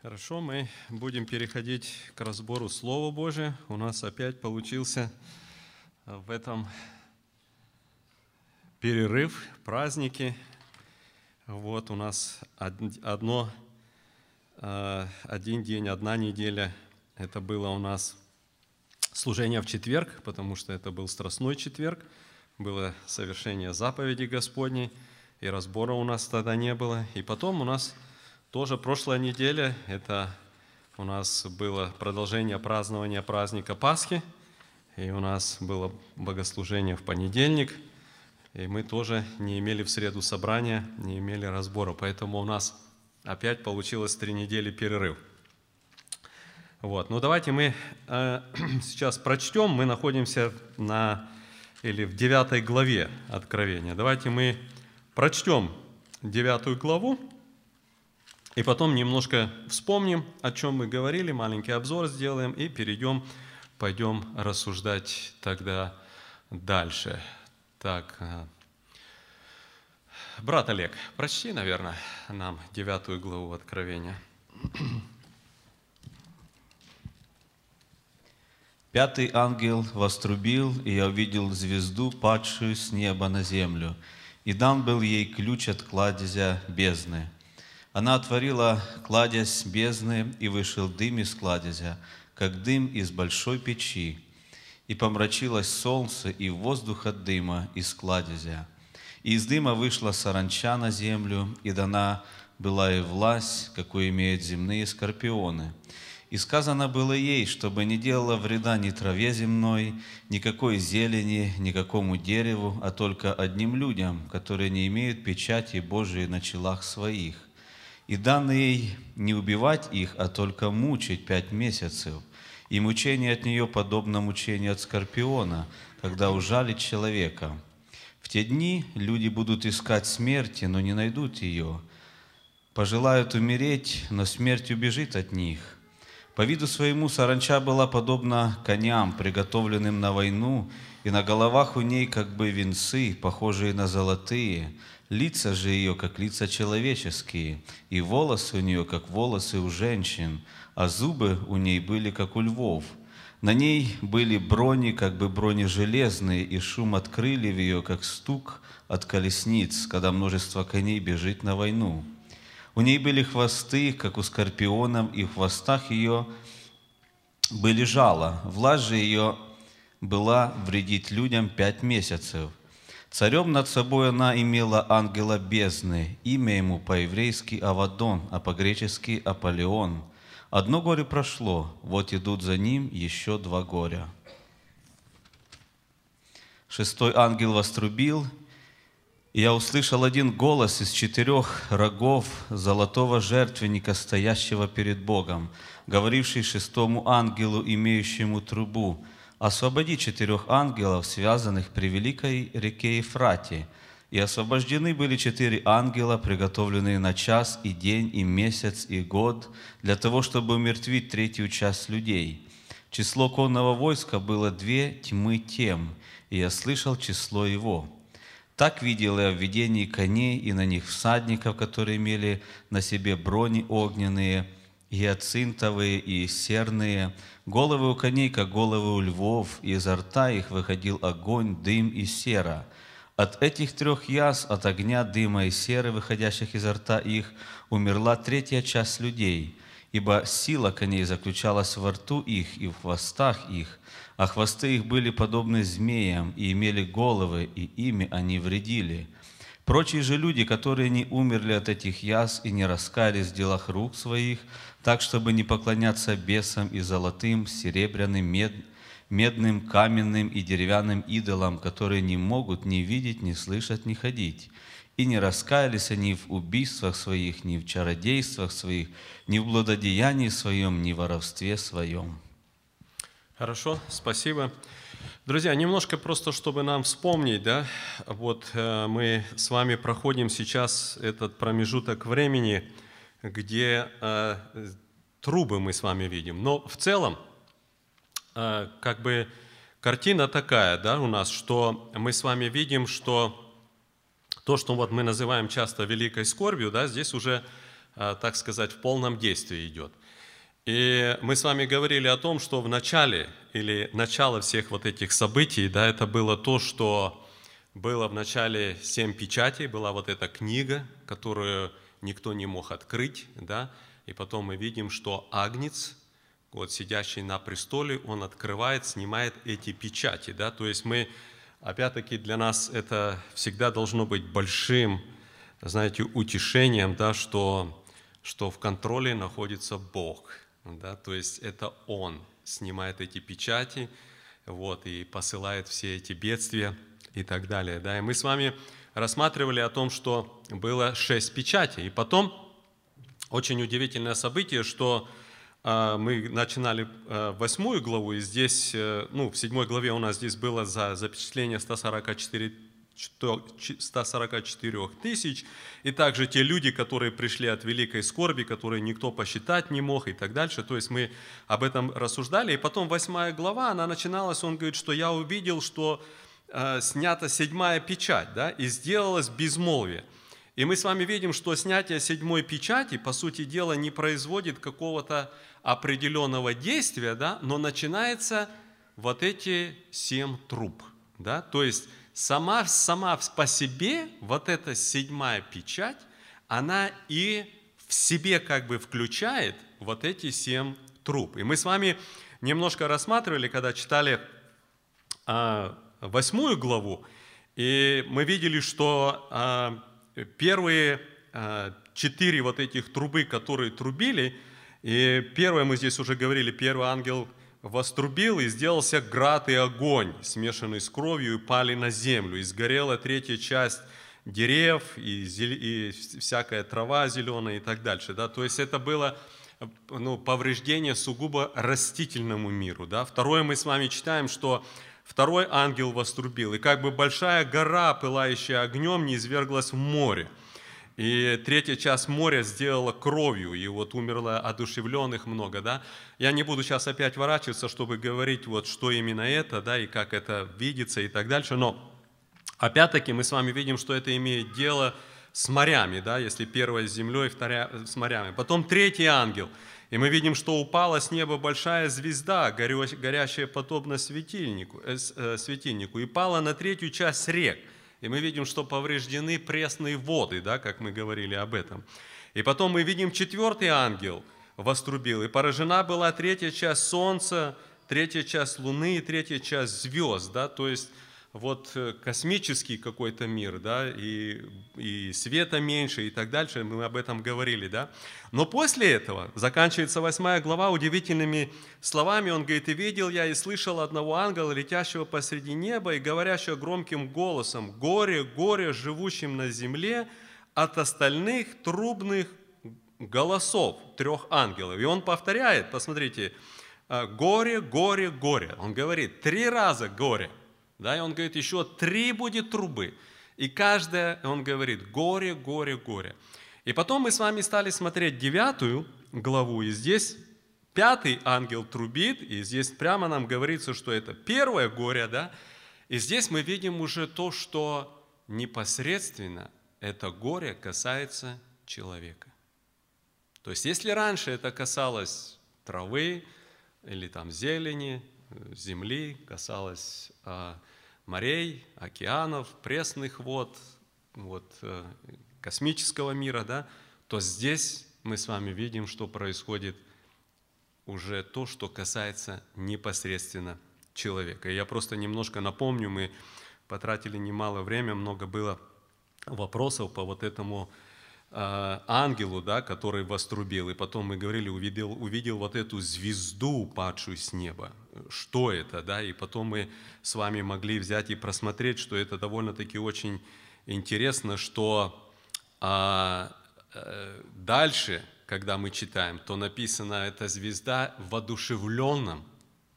Хорошо, мы будем переходить к разбору Слова Божия. У нас опять получился в этом перерыв, праздники. Вот у нас одно, э, один день, одна неделя. Это было у нас служение в четверг, потому что это был Страстной четверг. Было совершение заповеди Господней, и разбора у нас тогда не было. И потом у нас тоже прошлая неделя, это у нас было продолжение празднования праздника Пасхи, и у нас было богослужение в понедельник, и мы тоже не имели в среду собрания, не имели разбора, поэтому у нас опять получилось три недели перерыв. Вот. Ну давайте мы э, сейчас прочтем, мы находимся на, или в девятой главе Откровения. Давайте мы прочтем девятую главу, и потом немножко вспомним, о чем мы говорили, маленький обзор сделаем и перейдем, пойдем рассуждать тогда дальше. Так, э, брат Олег, прочти, наверное, нам девятую главу Откровения. Пятый ангел вострубил, и я увидел звезду, падшую с неба на землю, и дан был ей ключ от кладезя бездны – она отворила кладезь бездны, и вышел дым из кладезя, как дым из большой печи, и помрачилось солнце, и воздух от дыма из кладезя. И из дыма вышла саранча на землю, и дана была и власть, какую имеют земные скорпионы. И сказано было ей, чтобы не делала вреда ни траве земной, никакой зелени, никакому дереву, а только одним людям, которые не имеют печати Божией на челах своих и дано ей не убивать их, а только мучить пять месяцев. И мучение от нее подобно мучению от скорпиона, когда ужалит человека. В те дни люди будут искать смерти, но не найдут ее. Пожелают умереть, но смерть убежит от них. По виду своему саранча была подобна коням, приготовленным на войну, и на головах у ней как бы венцы, похожие на золотые – Лица же ее, как лица человеческие, и волосы у нее, как волосы у женщин, а зубы у ней были, как у львов. На ней были брони, как бы брони железные, и шум от крыльев ее, как стук от колесниц, когда множество коней бежит на войну. У ней были хвосты, как у скорпионов, и в хвостах ее были жало. Власть же ее была вредить людям пять месяцев. Царем над собой она имела ангела бездны, имя ему по-еврейски Авадон, а по-гречески Аполеон. Одно горе прошло, вот идут за ним еще два горя. Шестой ангел вострубил, и я услышал один голос из четырех рогов золотого жертвенника, стоящего перед Богом, говоривший шестому ангелу, имеющему трубу – освободи четырех ангелов, связанных при великой реке Ефрате. И освобождены были четыре ангела, приготовленные на час и день, и месяц, и год, для того, чтобы умертвить третью часть людей. Число конного войска было две тьмы тем, и я слышал число его. Так видел я в видении коней и на них всадников, которые имели на себе брони огненные, гиацинтовые и серные, Головы у коней, как головы у львов, и изо рта их выходил огонь, дым и сера. От этих трех яз, от огня, дыма и серы, выходящих изо рта их, умерла третья часть людей, ибо сила коней заключалась во рту их и в хвостах их, а хвосты их были подобны змеям и имели головы, и ими они вредили. Прочие же люди, которые не умерли от этих яз и не раскались в делах рук своих, так, чтобы не поклоняться бесам и золотым, серебряным, мед, медным, каменным и деревянным идолам, которые не могут ни видеть, ни слышать, ни ходить. И не раскаялись они в убийствах своих, ни в чародействах своих, ни в блудодеянии своем, ни в воровстве своем. Хорошо, спасибо. Друзья, немножко просто, чтобы нам вспомнить, да, вот э, мы с вами проходим сейчас этот промежуток времени – где э, трубы мы с вами видим. Но в целом, э, как бы картина такая, да, у нас, что мы с вами видим, что то, что вот мы называем часто великой скорбью, да, здесь уже а, так сказать, в полном действии идет. И мы с вами говорили о том, что в начале или начало всех вот этих событий, да, это было то, что было в начале семь печатей, была вот эта книга, которую никто не мог открыть, да, и потом мы видим, что Агнец, вот сидящий на престоле, он открывает, снимает эти печати, да, то есть мы, опять-таки, для нас это всегда должно быть большим, знаете, утешением, да, что, что в контроле находится Бог, да, то есть это Он снимает эти печати, вот, и посылает все эти бедствия и так далее, да, и мы с вами рассматривали о том, что было шесть печатей, и потом очень удивительное событие, что а, мы начинали а, восьмую главу, и здесь, э, ну, в седьмой главе у нас здесь было за запечатление 144 144 тысяч, и также те люди, которые пришли от великой скорби, которые никто посчитать не мог и так дальше. То есть мы об этом рассуждали. И потом восьмая глава, она начиналась, он говорит, что я увидел, что э, снята седьмая печать, да, и сделалось безмолвие. И мы с вами видим, что снятие седьмой печати, по сути дела, не производит какого-то определенного действия, да, но начинается вот эти семь труб. Да? То есть сама, сама по себе вот эта седьмая печать, она и в себе как бы включает вот эти семь труб. И мы с вами немножко рассматривали, когда читали а, восьмую главу, и мы видели, что а, первые а, четыре вот этих трубы, которые трубили, и первое мы здесь уже говорили, первый ангел вострубил, и сделался град и огонь, смешанный с кровью, и пали на землю. И сгорела третья часть дерев, и, зел... и всякая трава зеленая и так дальше. Да? То есть это было ну, повреждение сугубо растительному миру. Да? Второе мы с вами читаем, что второй ангел вострубил, и как бы большая гора, пылающая огнем, не изверглась в море. И третья часть моря сделала кровью, и вот умерло одушевленных много, да. Я не буду сейчас опять ворачиваться, чтобы говорить, вот что именно это, да, и как это видится и так дальше, но опять-таки мы с вами видим, что это имеет дело с морями, да, если первая с землей, вторая с морями. Потом третий ангел, и мы видим, что упала с неба большая звезда, горящая подобно светильнику, э, э, светильнику, и пала на третью часть рек – и мы видим, что повреждены пресные воды, да, как мы говорили об этом. И потом мы видим четвертый ангел вострубил, и поражена была третья часть солнца, третья часть луны и третья часть звезд, да, то есть вот э, космический какой-то мир, да, и, и света меньше и так дальше, мы об этом говорили, да. Но после этого заканчивается восьмая глава удивительными словами, он говорит, «И видел я и слышал одного ангела, летящего посреди неба и говорящего громким голосом, горе, горе живущим на земле от остальных трубных голосов трех ангелов». И он повторяет, посмотрите, «Э, горе, горе, горе. Он говорит три раза горе – да, и он говорит, еще три будет трубы. И каждая, он говорит, горе, горе, горе. И потом мы с вами стали смотреть девятую главу, и здесь пятый ангел трубит, и здесь прямо нам говорится, что это первое горе, да, и здесь мы видим уже то, что непосредственно это горе касается человека. То есть если раньше это касалось травы или там зелени, земли, касалось а, морей, океанов, пресных вод, вот, э, космического мира, да, то здесь мы с вами видим, что происходит уже то, что касается непосредственно человека. И я просто немножко напомню, мы потратили немало времени, много было вопросов по вот этому Э, ангелу, да, который вострубил, и потом мы говорили, увидел, увидел вот эту звезду, падшую с неба. Что это, да, и потом мы с вами могли взять и просмотреть, что это довольно-таки очень интересно, что а, а, дальше, когда мы читаем, то написано, эта звезда в воодушевленном,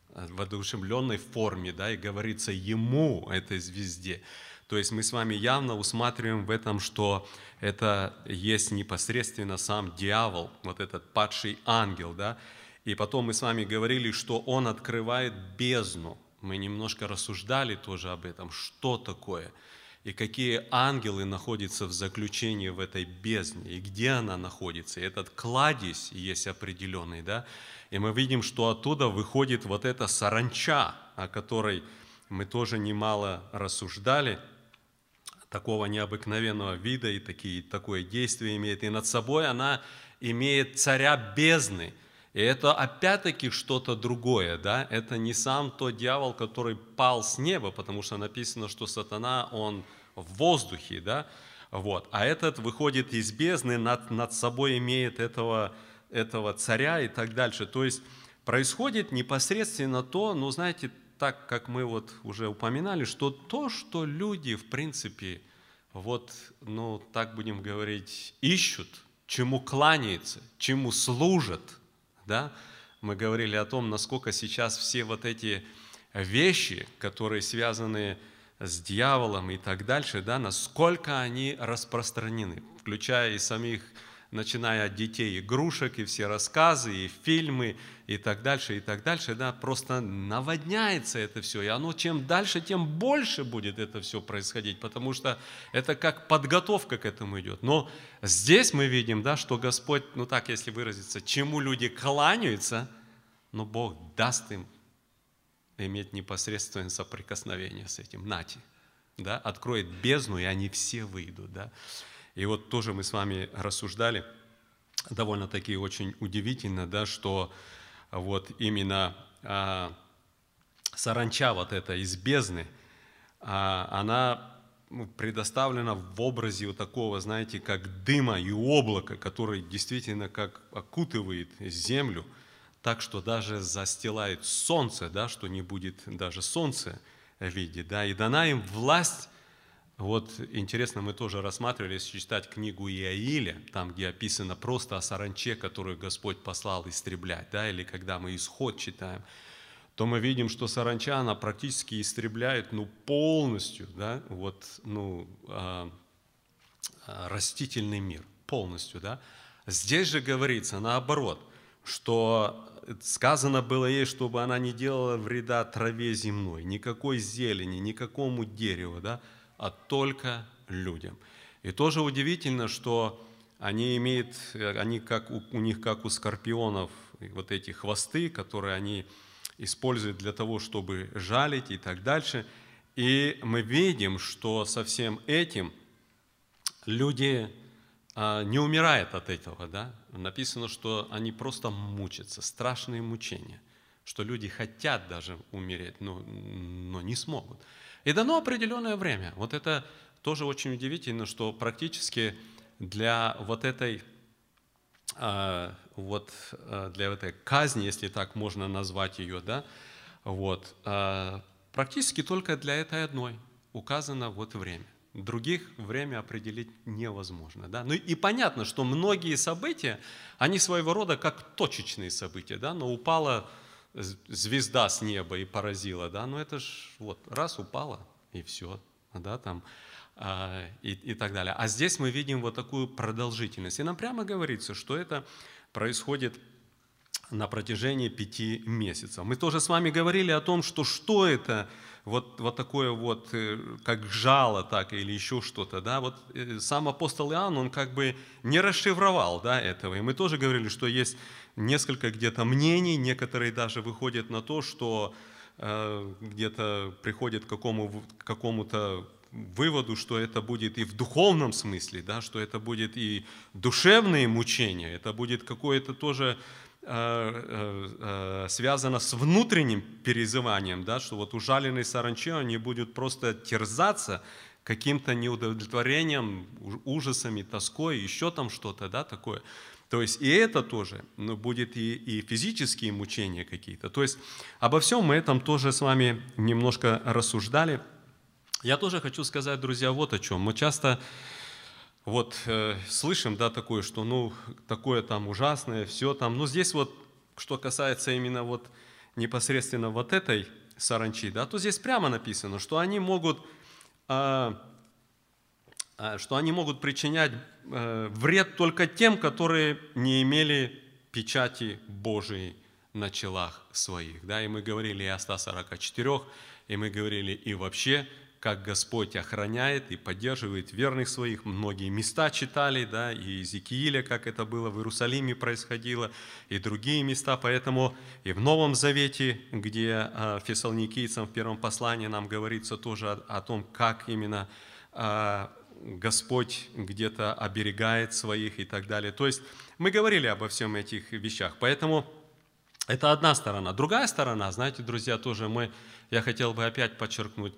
в воодушевленной форме, да, и говорится ему, этой звезде. То есть мы с вами явно усматриваем в этом, что это есть непосредственно сам дьявол, вот этот падший ангел, да. И потом мы с вами говорили, что он открывает бездну. Мы немножко рассуждали тоже об этом, что такое. и какие ангелы находятся в заключении в этой бездне, и где она находится. И этот кладезь есть определенный, да, и мы видим, что оттуда выходит вот эта саранча, о которой мы тоже немало рассуждали, такого необыкновенного вида и такие, такое действие имеет. И над собой она имеет царя бездны. И это опять-таки что-то другое, да? Это не сам тот дьявол, который пал с неба, потому что написано, что сатана, он в воздухе, да? Вот. А этот выходит из бездны, над, над собой имеет этого, этого царя и так дальше. То есть происходит непосредственно то, ну, знаете, так как мы вот уже упоминали, что то, что люди, в принципе, вот, ну, так будем говорить, ищут, чему кланяются, чему служат, да, мы говорили о том, насколько сейчас все вот эти вещи, которые связаны с дьяволом и так дальше, да, насколько они распространены, включая и самих начиная от детей игрушек, и все рассказы, и фильмы, и так дальше, и так дальше, да, просто наводняется это все. И оно чем дальше, тем больше будет это все происходить, потому что это как подготовка к этому идет. Но здесь мы видим, да, что Господь, ну так, если выразиться, чему люди кланяются, но Бог даст им иметь непосредственное соприкосновение с этим. Нати, да, откроет бездну, и они все выйдут, да. И вот тоже мы с вами рассуждали, довольно-таки очень удивительно, да, что вот именно а, саранча вот эта из бездны, а, она ну, предоставлена в образе вот такого, знаете, как дыма и облака, который действительно как окутывает землю, так что даже застилает солнце, да, что не будет даже солнце видеть, да, и дана им власть вот интересно, мы тоже рассматривали, если читать книгу Иаиля, там, где описано просто о саранче, которую Господь послал истреблять, да, или когда мы исход читаем, то мы видим, что саранча, она практически истребляет, ну, полностью, да, вот, ну, э, растительный мир, полностью, да. Здесь же говорится наоборот, что сказано было ей, чтобы она не делала вреда траве земной, никакой зелени, никакому дереву, да, а только людям. И тоже удивительно, что они имеют, они как у, у них как у скорпионов вот эти хвосты, которые они используют для того, чтобы жалить и так дальше. И мы видим, что со всем этим люди а, не умирают от этого. Да? Написано, что они просто мучатся, страшные мучения, что люди хотят даже умереть, но, но не смогут. И дано определенное время. Вот это тоже очень удивительно, что практически для вот этой а, вот а, для этой казни, если так можно назвать ее, да, вот, а, практически только для этой одной указано вот время. Других время определить невозможно. Да? Ну и понятно, что многие события, они своего рода как точечные события, да? но упала звезда с неба и поразила, да, но это ж вот раз упала и все, да, там, а, и, и так далее. А здесь мы видим вот такую продолжительность. И нам прямо говорится, что это происходит на протяжении пяти месяцев. Мы тоже с вами говорили о том, что что это вот, вот такое вот, э, как жало, так или еще что-то, да, вот э, сам апостол Иоанн, он как бы не расшифровал, да, этого, и мы тоже говорили, что есть несколько где-то мнений, некоторые даже выходят на то, что э, где-то приходят к какому, какому-то выводу, что это будет и в духовном смысле, да, что это будет и душевные мучения, это будет какое-то тоже э, э, связано с внутренним перезыванием, да, что вот ужаленные саранчи, они будут просто терзаться каким-то неудовлетворением, ужасами, тоской, еще там что-то, да, такое. То есть и это тоже, но будет и, и физические мучения какие-то. То есть обо всем мы этом тоже с вами немножко рассуждали. Я тоже хочу сказать, друзья, вот о чем. Мы часто вот э, слышим, да, такое, что, ну, такое там ужасное, все там. Но здесь вот, что касается именно вот непосредственно вот этой саранчи, да, то здесь прямо написано, что они могут, э, что они могут причинять э, вред только тем, которые не имели печати Божией на челах своих. Да, и мы говорили и о 144, и мы говорили и вообще как Господь охраняет и поддерживает верных своих. Многие места читали, да, и Иезекииля, как это было в Иерусалиме происходило, и другие места. Поэтому и в Новом Завете, где э, фессалоникийцам в первом послании нам говорится тоже о, о том, как именно э, Господь где-то оберегает своих и так далее. То есть мы говорили обо всем этих вещах. Поэтому это одна сторона. Другая сторона, знаете, друзья, тоже мы, я хотел бы опять подчеркнуть,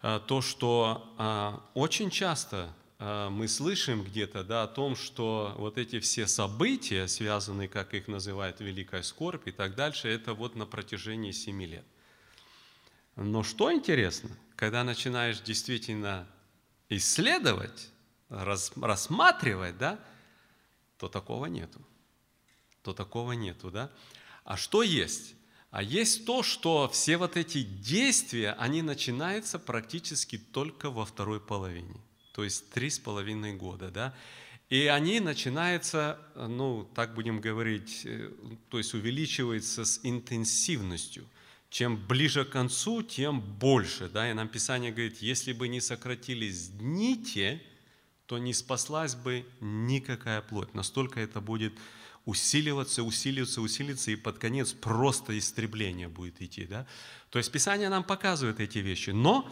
а, то, что а, очень часто а, мы слышим где-то да, о том, что вот эти все события, связанные, как их называют, великая скорбь и так дальше, это вот на протяжении семи лет. Но что интересно, когда начинаешь действительно исследовать, рассматривать, да, то такого нету. То такого нету, да. А что есть? А есть то, что все вот эти действия, они начинаются практически только во второй половине, то есть три с половиной года, да. И они начинаются, ну, так будем говорить, э, то есть увеличиваются с интенсивностью. Чем ближе к концу, тем больше, да. И нам Писание говорит, если бы не сократились дни те, то не спаслась бы никакая плоть. Настолько это будет усиливаться, усиливаться, усиливаться, и под конец просто истребление будет идти. Да? То есть Писание нам показывает эти вещи, но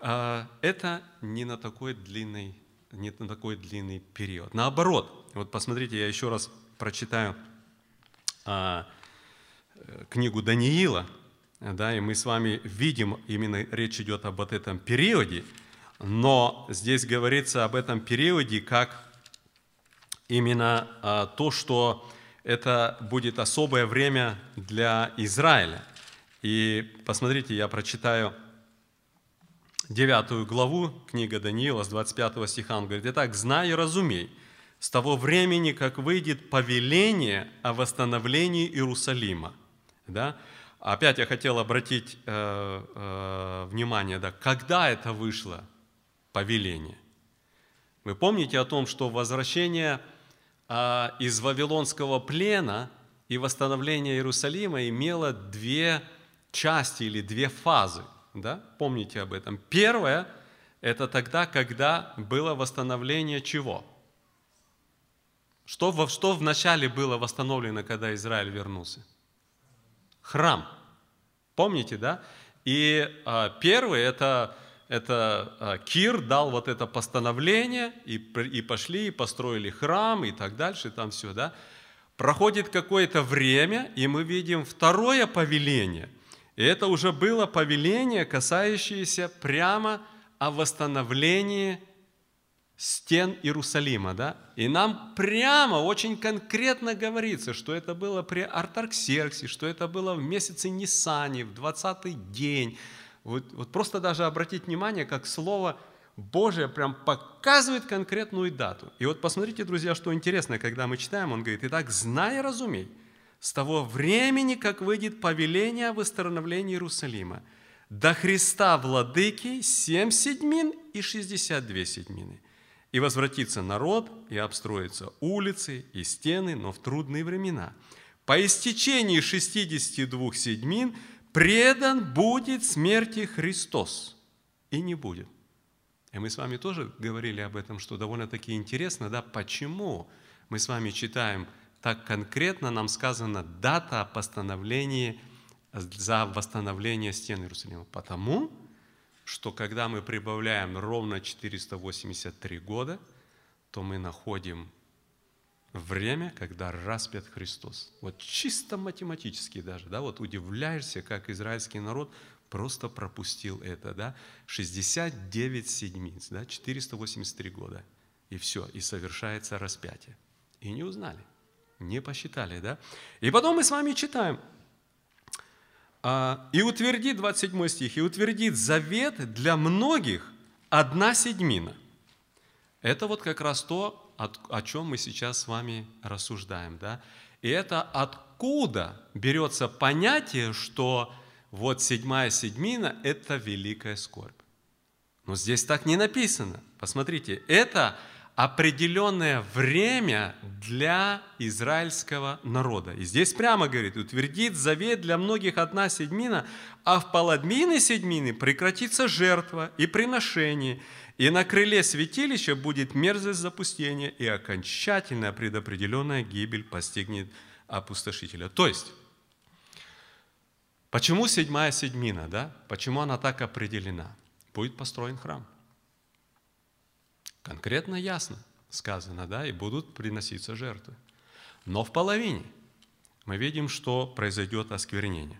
э, это не на такой длинный, не на такой длинный период. Наоборот, вот посмотрите, я еще раз прочитаю э, книгу Даниила, да, и мы с вами видим, именно речь идет об вот этом периоде, но здесь говорится об этом периоде как именно а, то, что это будет особое время для Израиля. И посмотрите, я прочитаю 9 главу, книга Даниила, с 25 стиха, он говорит, «Итак, знай и разумей, с того времени, как выйдет повеление о восстановлении Иерусалима». Да? Опять я хотел обратить э, э, внимание, да, когда это вышло повеление. Вы помните о том, что возвращение – а, из Вавилонского плена и восстановление Иерусалима имело две части или две фазы. Да? Помните об этом. Первое – это тогда, когда было восстановление чего? Что, что вначале было восстановлено, когда Израиль вернулся? Храм. Помните, да? И а, первый – это это а, Кир дал вот это постановление, и, и пошли, и построили храм, и так дальше, и там все, да. Проходит какое-то время, и мы видим второе повеление. И это уже было повеление, касающееся прямо о восстановлении стен Иерусалима, да? И нам прямо, очень конкретно говорится, что это было при Артарксерксе, что это было в месяце Нисани, в 20-й день, вот, вот просто даже обратить внимание, как Слово Божие прям показывает конкретную дату. И вот посмотрите, друзья, что интересно, когда мы читаем, он говорит, «Итак, знай и разумей, с того времени, как выйдет повеление о восстановлении Иерусалима, до Христа владыки семь седьмин и шестьдесят две седьмины. И возвратится народ, и обстроятся улицы и стены, но в трудные времена. По истечении шестидесяти двух седьмин – предан будет смерти Христос. И не будет. И мы с вами тоже говорили об этом, что довольно-таки интересно, да, почему мы с вами читаем так конкретно, нам сказано дата о постановлении за восстановление стен Иерусалима. Потому что когда мы прибавляем ровно 483 года, то мы находим время, когда распят Христос. Вот чисто математически даже, да, вот удивляешься, как израильский народ просто пропустил это, да, 69 седмиц, да, 483 года, и все, и совершается распятие. И не узнали, не посчитали, да. И потом мы с вами читаем, «А, и утвердит, 27 стих, и утвердит завет для многих одна седьмина. Это вот как раз то, о чем мы сейчас с вами рассуждаем. Да? И это откуда берется понятие, что вот седьмая седьмина – это великая скорбь. Но здесь так не написано. Посмотрите, это определенное время для израильского народа. И здесь прямо говорит, утвердит завет для многих одна седьмина, а в половине седьмины прекратится жертва и приношение, и на крыле святилища будет мерзость запустения, и окончательная предопределенная гибель постигнет опустошителя. То есть, почему седьмая седьмина, да? Почему она так определена? Будет построен храм – Конкретно ясно сказано, да, и будут приноситься жертвы. Но в половине мы видим, что произойдет осквернение.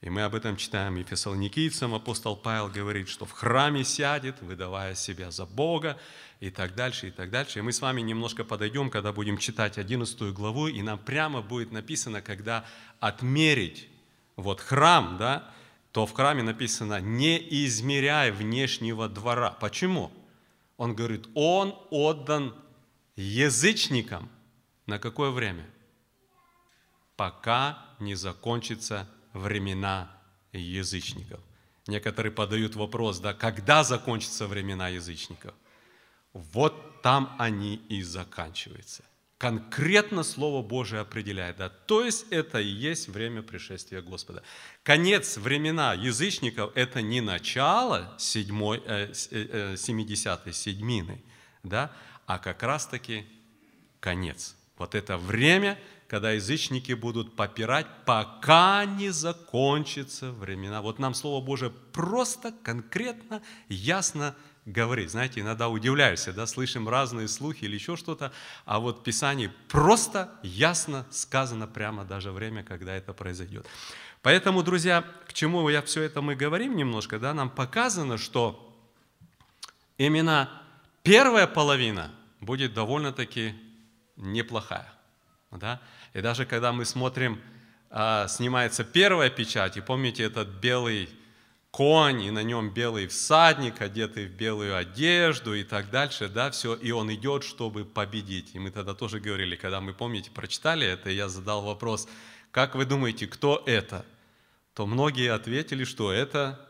И мы об этом читаем и фессалоникийцам. Апостол Павел говорит, что в храме сядет, выдавая себя за Бога, и так дальше, и так дальше. И мы с вами немножко подойдем, когда будем читать 11 главу, и нам прямо будет написано, когда отмерить вот храм, да, то в храме написано «не измеряй внешнего двора». Почему? Он говорит, он отдан язычникам. На какое время? Пока не закончатся времена язычников. Некоторые подают вопрос, да, когда закончатся времена язычников? Вот там они и заканчиваются конкретно Слово Божие определяет. Да? То есть это и есть время пришествия Господа. Конец времена язычников – это не начало 7, э, 70-й э, седьмины, да? а как раз-таки конец. Вот это время, когда язычники будут попирать, пока не закончатся времена. Вот нам Слово Божие просто, конкретно, ясно говорит. Знаете, иногда удивляешься, да, слышим разные слухи или еще что-то, а вот в Писании просто ясно сказано прямо даже время, когда это произойдет. Поэтому, друзья, к чему я все это мы говорим немножко, да, нам показано, что именно первая половина будет довольно-таки неплохая. Да? И даже когда мы смотрим, а, снимается первая печать, и помните этот белый конь, и на нем белый всадник, одетый в белую одежду и так дальше, да, все, и он идет, чтобы победить. И мы тогда тоже говорили, когда мы, помните, прочитали это, я задал вопрос, как вы думаете, кто это? То многие ответили, что это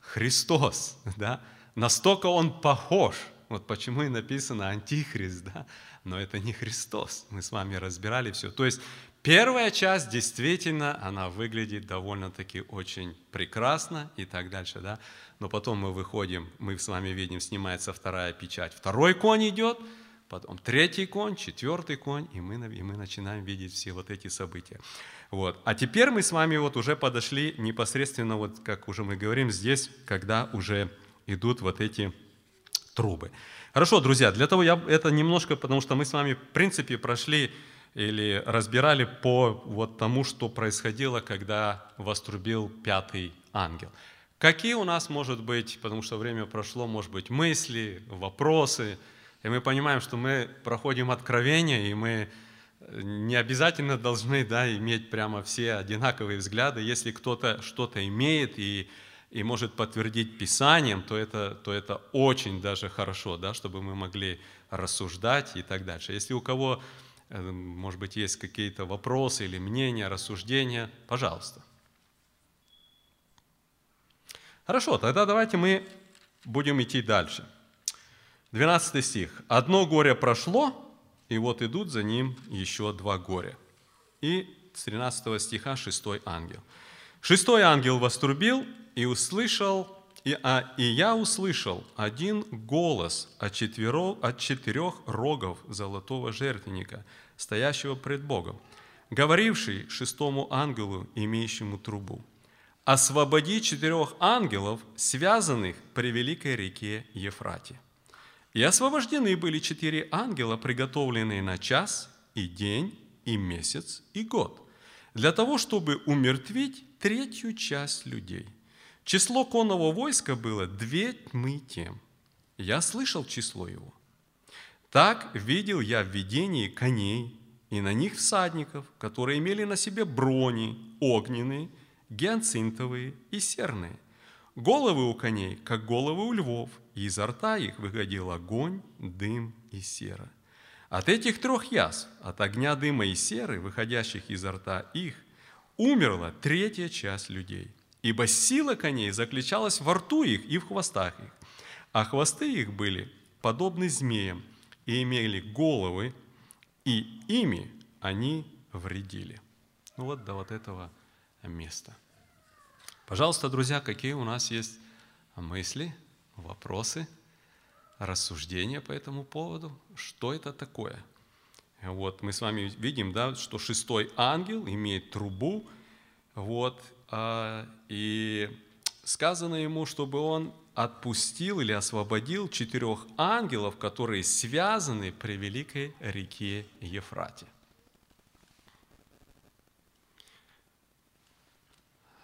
Христос, да, настолько он похож, вот почему и написано антихрист, да, но это не Христос, мы с вами разбирали все. То есть Первая часть действительно, она выглядит довольно-таки очень прекрасно и так дальше, да. Но потом мы выходим, мы с вами видим, снимается вторая печать. Второй конь идет, потом третий конь, четвертый конь, и мы, и мы начинаем видеть все вот эти события. Вот. А теперь мы с вами вот уже подошли непосредственно, вот как уже мы говорим здесь, когда уже идут вот эти трубы. Хорошо, друзья, для того я это немножко, потому что мы с вами в принципе прошли или разбирали по вот тому, что происходило, когда вострубил пятый ангел. Какие у нас, может быть, потому что время прошло, может быть, мысли, вопросы, и мы понимаем, что мы проходим откровение, и мы не обязательно должны да, иметь прямо все одинаковые взгляды. Если кто-то что-то имеет и, и может подтвердить Писанием, то это, то это очень даже хорошо, да, чтобы мы могли рассуждать и так дальше. Если у кого Э, может быть, есть какие-то вопросы или мнения, рассуждения, пожалуйста. Хорошо, тогда давайте мы будем идти дальше. 12 стих. «Одно горе прошло, и вот идут за ним еще два горя». И с 13 стиха шестой ангел. «Шестой ангел вострубил и услышал и, а, и я услышал один голос от, четверо, от четырех рогов золотого жертвенника, стоящего пред Богом, говоривший шестому ангелу, имеющему трубу, «Освободи четырех ангелов, связанных при великой реке Ефрате». И освобождены были четыре ангела, приготовленные на час и день, и месяц, и год, для того, чтобы умертвить третью часть людей – Число конного войска было две тьмы тем. Я слышал число его. Так видел я в видении коней и на них всадников, которые имели на себе брони огненные, гиацинтовые и серные. Головы у коней, как головы у львов, и изо рта их выходил огонь, дым и сера. От этих трех язв, от огня, дыма и серы, выходящих изо рта их, умерла третья часть людей – ибо сила коней заключалась во рту их и в хвостах их, а хвосты их были подобны змеям, и имели головы, и ими они вредили. Ну вот до вот этого места. Пожалуйста, друзья, какие у нас есть мысли, вопросы, рассуждения по этому поводу? Что это такое? Вот мы с вами видим, да, что шестой ангел имеет трубу, вот, а, и сказано ему, чтобы он отпустил или освободил четырех ангелов, которые связаны при великой реке Ефрате.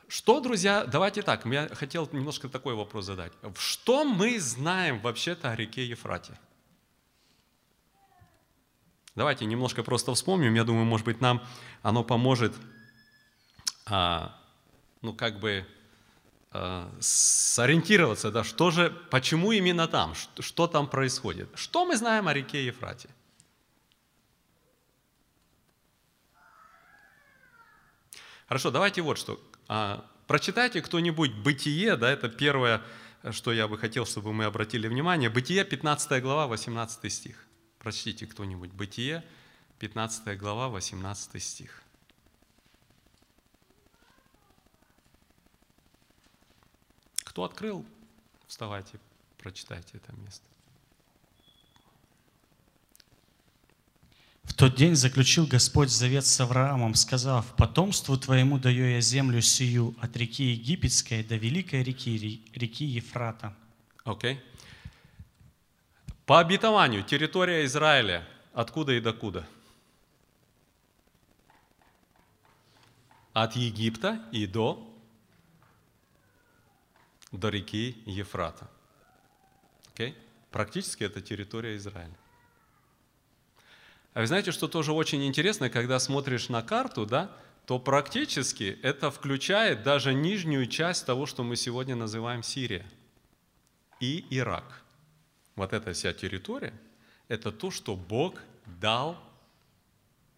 Что, друзья, давайте так, я хотел немножко такой вопрос задать. Что мы знаем вообще-то о реке Ефрате? Давайте немножко просто вспомним. Я думаю, может быть, нам оно поможет, а, ну, как бы сориентироваться, да, что же, почему именно там, что, что там происходит. Что мы знаем о реке Ефрате? Хорошо, давайте вот что. А, прочитайте кто-нибудь «Бытие», да, это первое, что я бы хотел, чтобы мы обратили внимание. «Бытие», 15 глава, 18 стих. Прочтите кто-нибудь «Бытие», 15 глава, 18 стих. Кто открыл, вставайте, прочитайте это место. В тот день заключил Господь завет с Авраамом, сказав, «Потомству твоему даю я землю сию от реки Египетской до великой реки, реки Ефрата». Окей. Okay. По обетованию территория Израиля откуда и докуда? От Египта и до, до реки Ефрата. Okay? Практически это территория Израиля. А вы знаете, что тоже очень интересно, когда смотришь на карту, да, то практически это включает даже нижнюю часть того, что мы сегодня называем Сирия и Ирак. Вот эта вся территория, это то, что Бог дал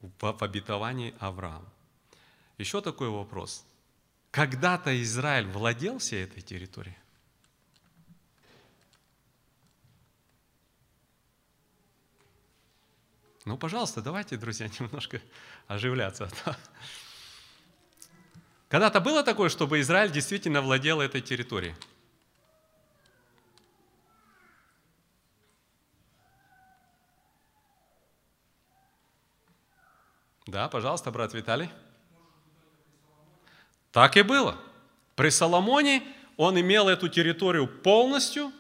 в обетовании Аврааму. Еще такой вопрос. Когда-то Израиль владел всей этой территорией? Ну, пожалуйста, давайте, друзья, немножко оживляться. Когда-то было такое, чтобы Израиль действительно владел этой территорией? Да, пожалуйста, брат Виталий. Так и было. При Соломоне он имел эту территорию полностью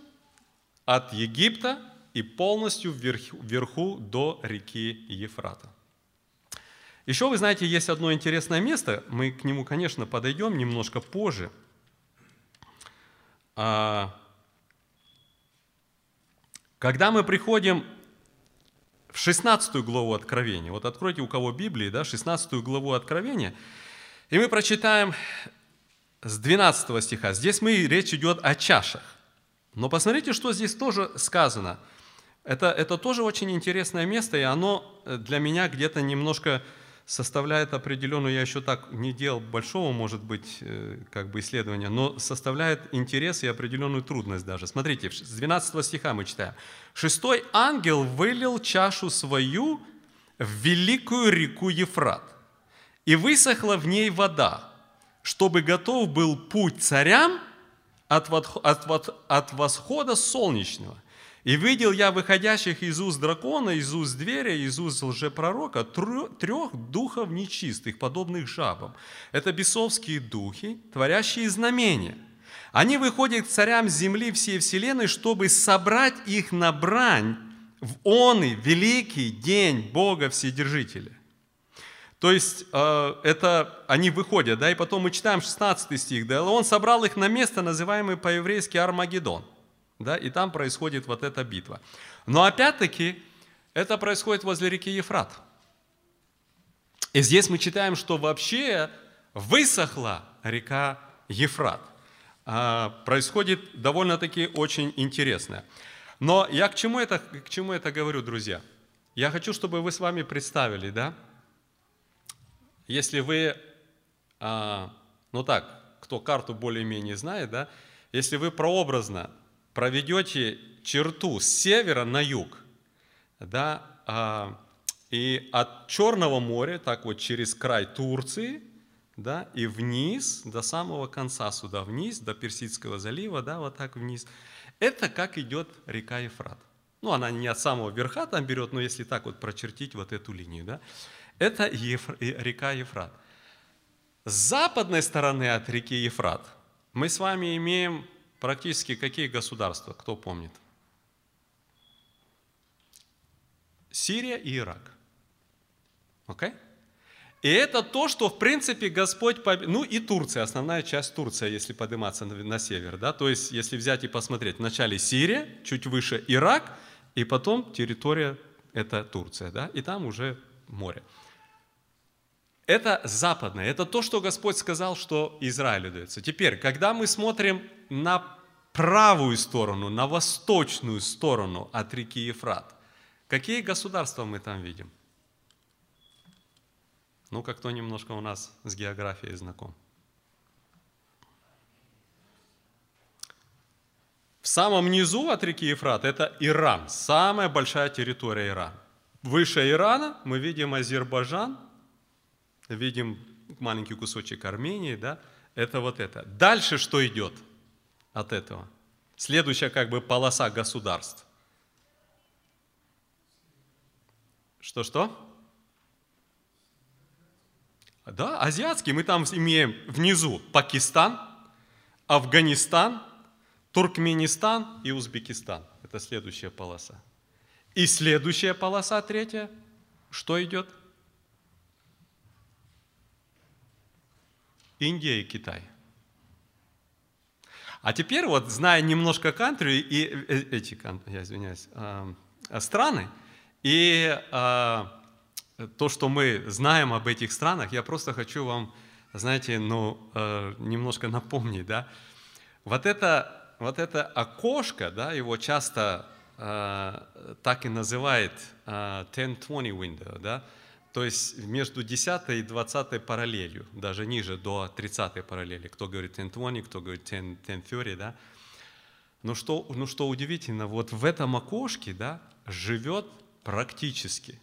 от Египта и полностью вверх, вверху до реки Ефрата. Еще, вы знаете, есть одно интересное место, мы к нему, конечно, подойдем немножко позже. А, когда мы приходим в 16 главу Откровения, вот откройте у кого Библии, да, 16 главу Откровения, и мы прочитаем с 12 стиха. Здесь мы, речь идет о чашах. Но посмотрите, что здесь тоже сказано – это, это тоже очень интересное место, и оно для меня где-то немножко составляет определенную, я еще так не делал большого, может быть, э, как бы исследования, но составляет интерес и определенную трудность даже. Смотрите, с 12 стиха мы читаем. «Шестой ангел вылил чашу свою в великую реку Ефрат, и высохла в ней вода, чтобы готов был путь царям от, восхода солнечного, и видел я выходящих из уст дракона, из уст зверя, из уст лжепророка трех духов нечистых, подобных жабам. Это бесовские духи, творящие знамения. Они выходят к царям земли всей вселенной, чтобы собрать их на брань в он и великий день Бога Вседержителя. То есть э, это они выходят, да, и потом мы читаем 16 стих, да, он собрал их на место, называемое по-еврейски Армагеддон да, и там происходит вот эта битва. Но опять-таки это происходит возле реки Ефрат. И здесь мы читаем, что вообще высохла река Ефрат. А, происходит довольно-таки очень интересное. Но я к чему, это, к чему это говорю, друзья? Я хочу, чтобы вы с вами представили, да? Если вы, а, ну так, кто карту более-менее знает, да, если вы прообразно проведете черту с севера на юг, да, а, и от Черного моря, так вот через край Турции, да, и вниз, до самого конца сюда вниз, до Персидского залива, да, вот так вниз. Это как идет река Ефрат. Ну, она не от самого верха там берет, но если так вот прочертить вот эту линию, да, это Ефр, река Ефрат. С западной стороны от реки Ефрат мы с вами имеем практически какие государства, кто помнит? Сирия и Ирак. Окей? Okay? И это то, что, в принципе, Господь... Ну и Турция, основная часть Турции, если подниматься на, на север. Да? То есть, если взять и посмотреть, вначале Сирия, чуть выше Ирак, и потом территория, это Турция. Да? И там уже море. Это западное, это то, что Господь сказал, что Израилю дается. Теперь, когда мы смотрим на правую сторону, на восточную сторону от реки Ефрат, какие государства мы там видим? Ну-ка, кто немножко у нас с географией знаком? В самом низу от реки Ефрат это Иран, самая большая территория Ирана. Выше Ирана мы видим Азербайджан, видим маленький кусочек Армении, да, это вот это. Дальше что идет от этого? Следующая как бы полоса государств. Что-что? Да, азиатский. Мы там имеем внизу Пакистан, Афганистан, Туркменистан и Узбекистан. Это следующая полоса. И следующая полоса, третья, что идет? Индия и Китай. А теперь вот, зная немножко кантри и э, эти, я извиняюсь, а, страны, и а, то, что мы знаем об этих странах, я просто хочу вам, знаете, ну, э, немножко напомнить, да. Вот это, вот это окошко, да, его часто э, так и называют э, 10-20 window, да, то есть между 10 и 20 параллелью, даже ниже, до 30 параллели. Кто говорит 10-20, кто говорит 10-30, да. Но что, ну что удивительно, вот в этом окошке, да, живет практически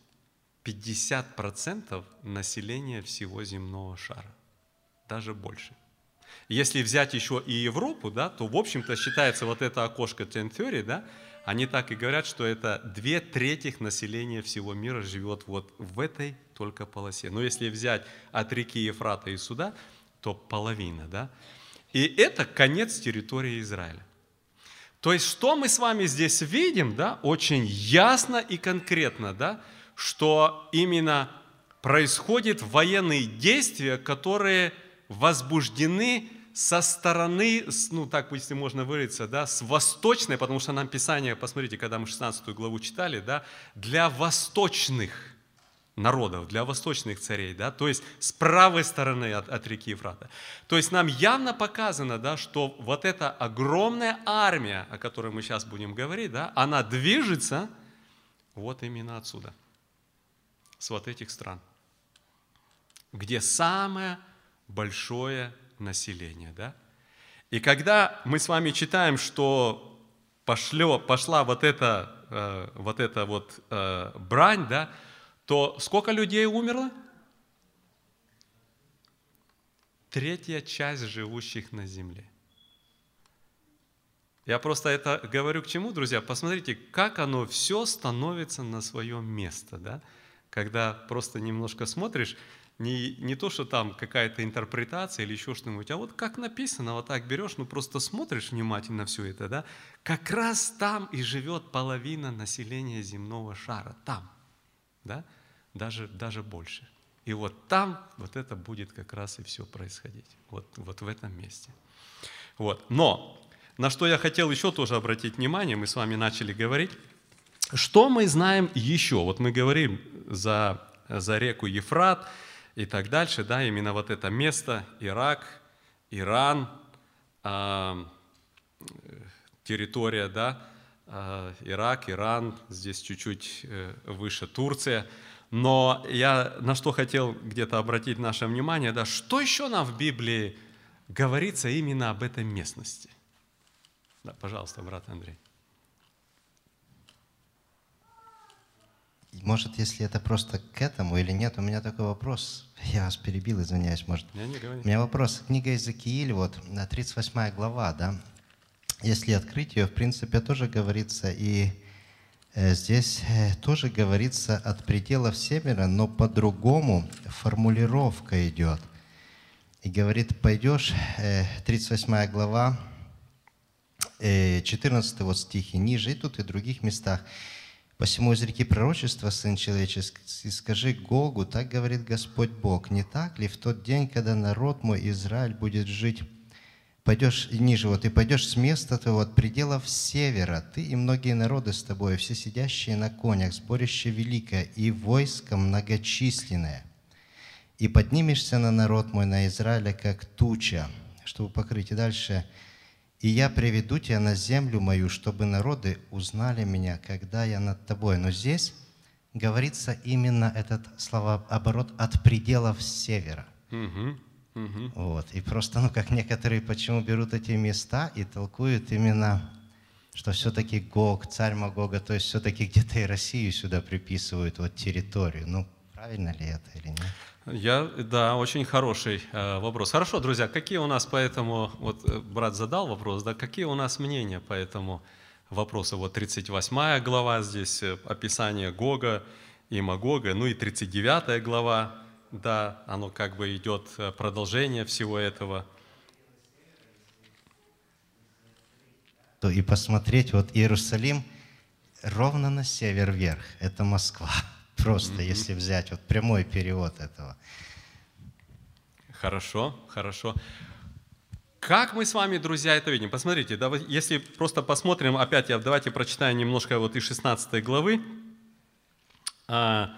50% населения всего земного шара, даже больше. Если взять еще и Европу, да, то, в общем-то, считается вот это окошко Ten Theory, да, они так и говорят, что это две трети населения всего мира живет вот в этой только полосе. Но если взять от реки Ефрата и сюда, то половина, да. И это конец территории Израиля. То есть, что мы с вами здесь видим, да, очень ясно и конкретно, да, что именно происходят военные действия, которые возбуждены со стороны, ну так, если можно выразиться, да, с восточной, потому что нам Писание, посмотрите, когда мы 16 главу читали, да, для восточных народов, для восточных царей, да, то есть с правой стороны от, от реки Ефрата. То есть нам явно показано, да, что вот эта огромная армия, о которой мы сейчас будем говорить, да, она движется вот именно отсюда с вот этих стран, где самое большое население. Да? И когда мы с вами читаем, что пошло, пошла вот эта, э, вот эта вот э, брань, да, то сколько людей умерло? Третья часть живущих на земле. Я просто это говорю к чему, друзья? Посмотрите, как оно все становится на свое место. Да? когда просто немножко смотришь, не, не то, что там какая-то интерпретация или еще что-нибудь, а вот как написано, вот так берешь, ну просто смотришь внимательно все это, да, как раз там и живет половина населения земного шара, там, да, даже, даже больше. И вот там вот это будет как раз и все происходить, вот, вот в этом месте. Вот. Но на что я хотел еще тоже обратить внимание, мы с вами начали говорить, что мы знаем еще? Вот мы говорим за, за реку Ефрат и так дальше, да, именно вот это место, Ирак, Иран, э, территория, да, э, Ирак, Иран, здесь чуть-чуть э, выше Турция. Но я на что хотел где-то обратить наше внимание, да, что еще нам в Библии говорится именно об этой местности? Да, пожалуйста, брат Андрей. Может, если это просто к этому или нет, у меня такой вопрос. Я вас перебил, извиняюсь, может. Я не говорю. У меня вопрос. Книга Иезекииль, вот, на 38 глава, да? Если открыть ее, в принципе, тоже говорится, и э, здесь э, тоже говорится от пределов севера, но по-другому формулировка идет. И говорит, пойдешь, э, 38 глава, э, 14 вот стихи, ниже, и тут и в других местах. Посему изреки пророчества, Сын Человеческий, скажи Гогу, так говорит Господь Бог, не так ли в тот день, когда народ мой Израиль будет жить пойдешь ниже, вот и пойдешь с места твоего от пределов севера, ты и многие народы с тобой, все сидящие на конях, сборище великое, и войско многочисленное. И поднимешься на народ мой, на Израиля, как туча, чтобы покрыть. И дальше, и я приведу тебя на землю мою, чтобы народы узнали меня, когда я над тобой. Но здесь говорится именно этот словооборот от пределов севера. Мгм, мгм. Вот. И просто, ну, как некоторые почему берут эти места и толкуют именно, что все-таки Гог, царь Магога, то есть все-таки где-то и Россию сюда приписывают, вот территорию. Ну, правильно ли это или нет? Я, да, очень хороший э, вопрос. Хорошо, друзья, какие у нас по этому, вот э, брат задал вопрос, да, какие у нас мнения по этому вопросу? Вот 38 глава здесь, э, описание Гога и Магога, ну и 39 глава, да, оно как бы идет э, продолжение всего этого. То и посмотреть, вот Иерусалим ровно на север вверх, это Москва. Просто, если взять вот прямой перевод этого. Хорошо, хорошо. Как мы с вами, друзья, это видим? Посмотрите, да, если просто посмотрим, опять я давайте прочитаю немножко вот из 16 главы, А,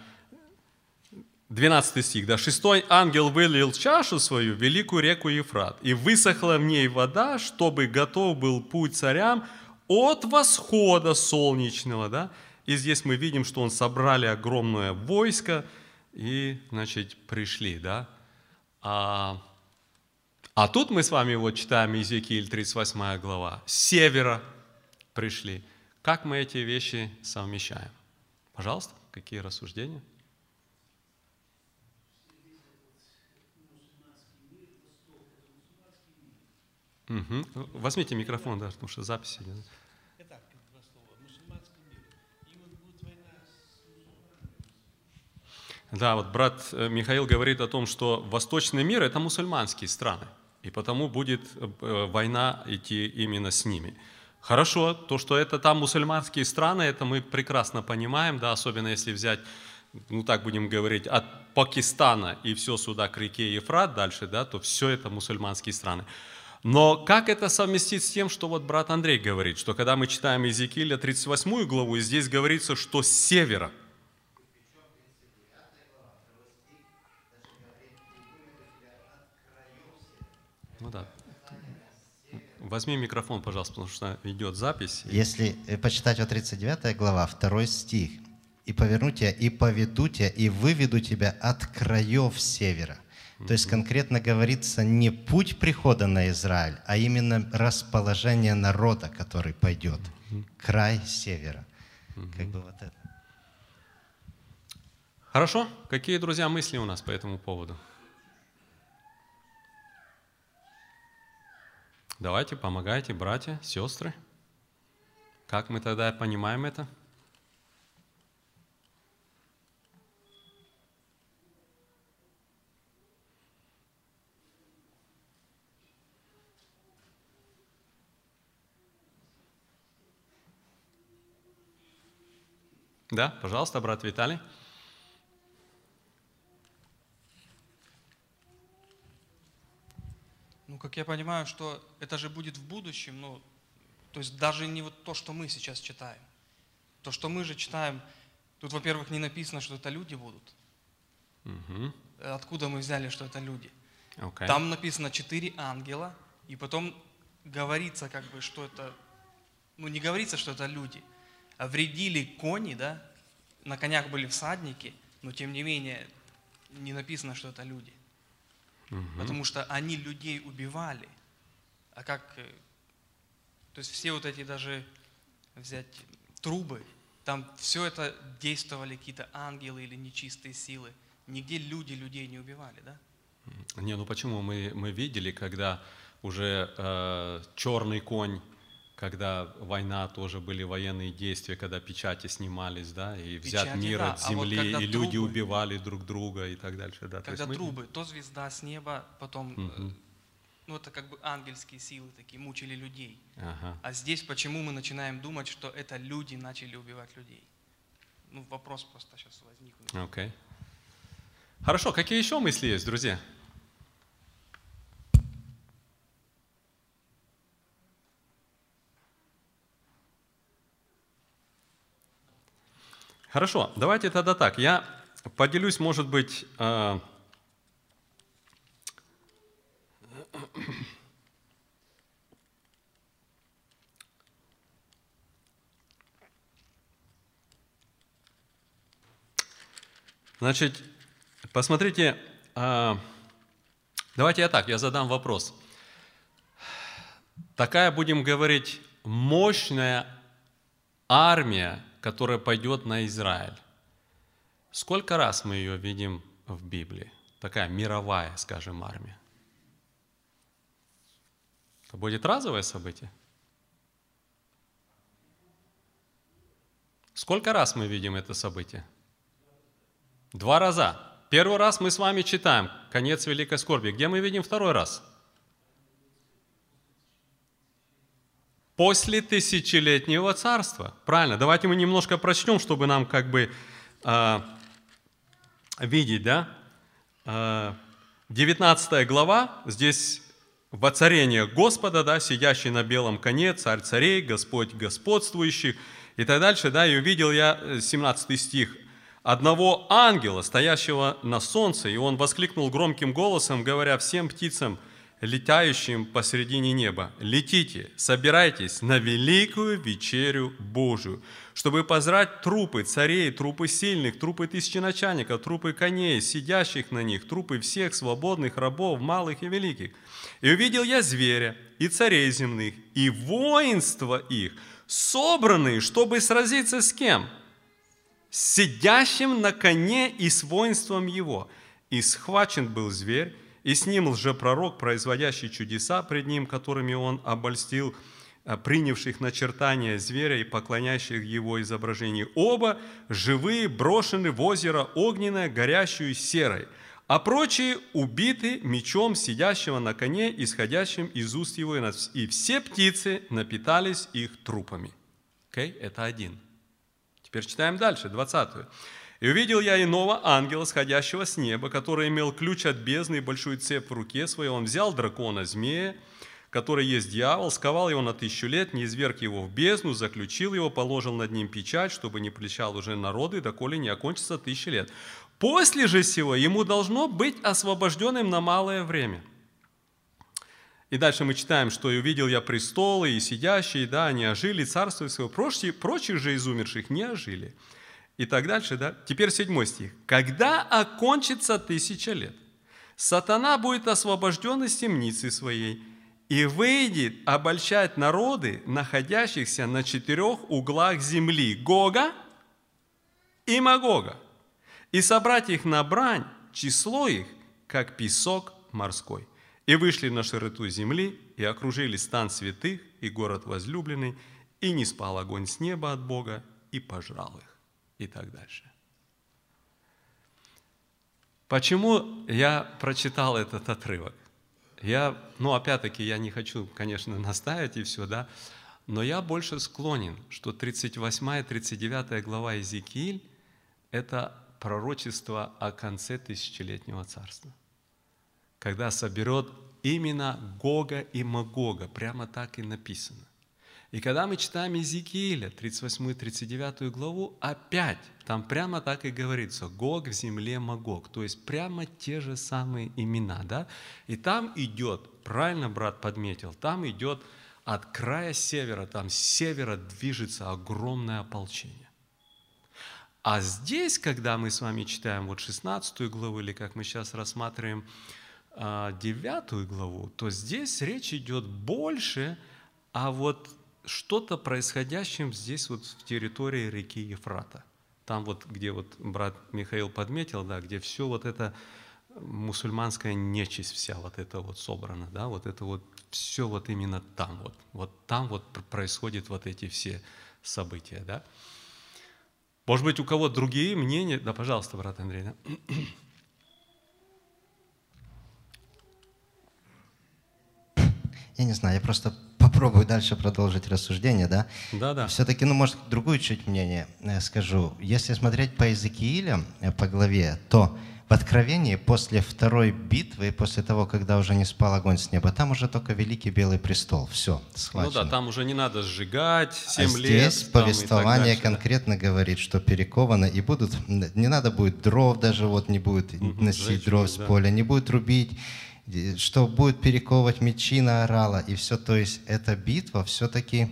12 стих, да, «Шестой ангел вылил чашу свою великую реку Ефрат, и высохла в ней вода, чтобы готов был путь царям от восхода солнечного», да, и здесь мы видим, что он собрали огромное войско и, значит, пришли, да, а, а тут мы с вами вот читаем Иезекииль 38 глава. С севера пришли. Как мы эти вещи совмещаем? Пожалуйста, какие рассуждения? Мгм. Возьмите микрофон, да, потому что запись идет. Да, вот брат э, Михаил говорит о том, что восточный мир – это мусульманские страны, и потому будет э, война идти именно с ними. Хорошо, то, что это там мусульманские страны, это мы прекрасно понимаем, да, особенно если взять, ну так будем говорить, от Пакистана и все сюда к реке Ефрат дальше, да, то все это мусульманские страны. Но как это совместить с тем, что вот брат Андрей говорит, что когда мы читаем Иезекииля 38 главу, и здесь говорится, что с севера – Ну да. Возьми микрофон, пожалуйста, потому что идет запись. Если э, почитать вот 39 глава, второй стих. «И поверну тебя, и поведу тебя, и выведу тебя от краев севера». То есть конкретно говорится не путь прихода на Израиль, а именно расположение народа, который пойдет. Край севера. Как бы вот это. Хорошо? Какие, друзья, мысли у нас по этому поводу? Давайте, помогайте, братья, сестры. Как мы тогда понимаем это? Да, пожалуйста, брат Виталий. Как я понимаю, что это же будет в будущем, ну, то есть даже не вот то, что мы сейчас читаем. То, что мы же читаем, тут, во-первых, не написано, что это люди будут. Мгм. Откуда мы взяли, что это люди? Окей. Там написано четыре ангела, и потом говорится, как бы, что это, ну, не говорится, что это люди, а вредили кони, да, на конях были всадники, но тем не менее не написано, что это люди. Потому что они людей убивали. А как, э, то есть все вот эти даже взять трубы, там все это действовали какие-то ангелы или нечистые силы. Нигде люди людей не убивали, да? Не, ну почему? Мы, мы видели, когда уже э, черный конь, когда война, тоже были военные действия, когда печати снимались, да, и взят Печати, мир да, от а вот земли, и люди трубы- убивали друг друга и так дальше, да. То Когда мы- трубы, то звезда с неба, потом, Мгм. ну это как бы ангельские силы такие, мучили людей. Ага. А здесь почему мы начинаем думать, что это люди начали убивать людей? Ну, вопрос просто сейчас возник. Окей. Хорошо, какие еще мысли есть, друзья? Хорошо, давайте тогда так. Я поделюсь, может быть, э, Значит, посмотрите, а, давайте я так, я задам вопрос. Такая, будем говорить, мощная армия, которая пойдет на Израиль. Сколько раз мы ее видим в Библии? Такая мировая, скажем, армия. Это будет разовое событие? Сколько раз мы видим это событие? Два раза. Первый раз мы с вами читаем конец великой скорби. Где мы видим второй раз? После тысячелетнего царства. Правильно. Давайте мы немножко прочтем, чтобы нам как бы а, видеть, да? А, 19 глава, здесь воцарение Господа, да, сидящий на белом коне, царь царей, Господь господствующих и так дальше, да, и увидел я, э, 17 стих, одного ангела, стоящего на солнце, и он воскликнул громким голосом, говоря всем птицам, летающим посредине неба, «Летите, собирайтесь на великую вечерю Божию, чтобы позрать трупы царей, трупы сильных, трупы тысяченачальников, трупы коней, сидящих на них, трупы всех свободных рабов, малых и великих. И увидел я зверя, и царей земных, и воинство их, собранные, чтобы сразиться с кем? С сидящим на коне и с воинством его. И схвачен был зверь, и с ним лжепророк, производящий чудеса пред ним, которыми он обольстил а, принявших начертания зверя и поклоняющих его изображению. Оба живые брошены в озеро огненное, горящую серой, а прочие убиты мечом сидящего на коне, исходящим из уст его, и все птицы напитались их трупами. Окей, это один. Теперь читаем дальше, 20. «И увидел я иного ангела, сходящего с неба, который имел ключ от бездны и большую цепь в руке своей. Он взял дракона, змея, который есть дьявол, сковал его на тысячу лет, не изверг его в бездну, заключил его, положил над ним печать, чтобы не плечал уже народы, доколе не окончится тысяча лет. После же всего ему должно быть освобожденным на малое время». И дальше мы читаем, что «И увидел я престолы, и сидящие, да, они ожили, царство своего, прочие, прочих же из умерших не ожили». И так дальше, да. Теперь седьмой стих. «Когда окончится тысяча лет, сатана будет освобожден из темницы своей и выйдет обольщать народы, находящихся на четырех углах земли, Гога и Магога, и собрать их на брань, число их, как песок морской. И вышли на широту земли, и окружили стан святых и город возлюбленный, и не спал огонь с неба от Бога, и пожрал их. И так дальше. Почему я прочитал этот отрывок? Я, ну, опять-таки, я не хочу, конечно, наставить и все, да, но я больше склонен, что 38 и 39 глава Иезекииль – это пророчество о конце тысячелетнего царства когда соберет именно Гога и Магога. Прямо так и написано. И когда мы читаем Иезекииля, 38 39 главу, опять там прямо так и говорится, Гог в земле Магог, то есть прямо те же самые имена, да? И там идет, правильно брат подметил, там идет от края севера, там с севера движется огромное ополчение. А здесь, когда мы с вами читаем вот 16 главу, или как мы сейчас рассматриваем а, девятую главу, то здесь речь идет больше о вот что-то происходящим здесь вот в территории реки Ефрата. Там вот, где вот брат Михаил подметил, да, где все вот это мусульманская нечисть вся вот это вот собрана, да, вот это вот все вот именно там вот, вот там вот происходят вот эти все события, да. Может быть, у кого другие мнения? Да, пожалуйста, брат Андрей. Да? Я не знаю, я просто попробую дальше продолжить рассуждение, да? Да, да. Все-таки, ну, может, другую чуть мнение э, скажу. Если смотреть по Иезекииля, э, по главе, то в Откровении после второй битвы, после того, когда уже не спал огонь с неба, там уже только Великий Белый престол. Все, схвачено. Ну да, там уже не надо сжигать, 7 а лет. здесь там и повествование дальше, да. конкретно говорит, что перековано, и будут, не надо будет дров даже, вот не будет Мгм, носить дров с да. поля, не будет рубить, что будет перековывать мечи на орала, и все. То есть эта битва все-таки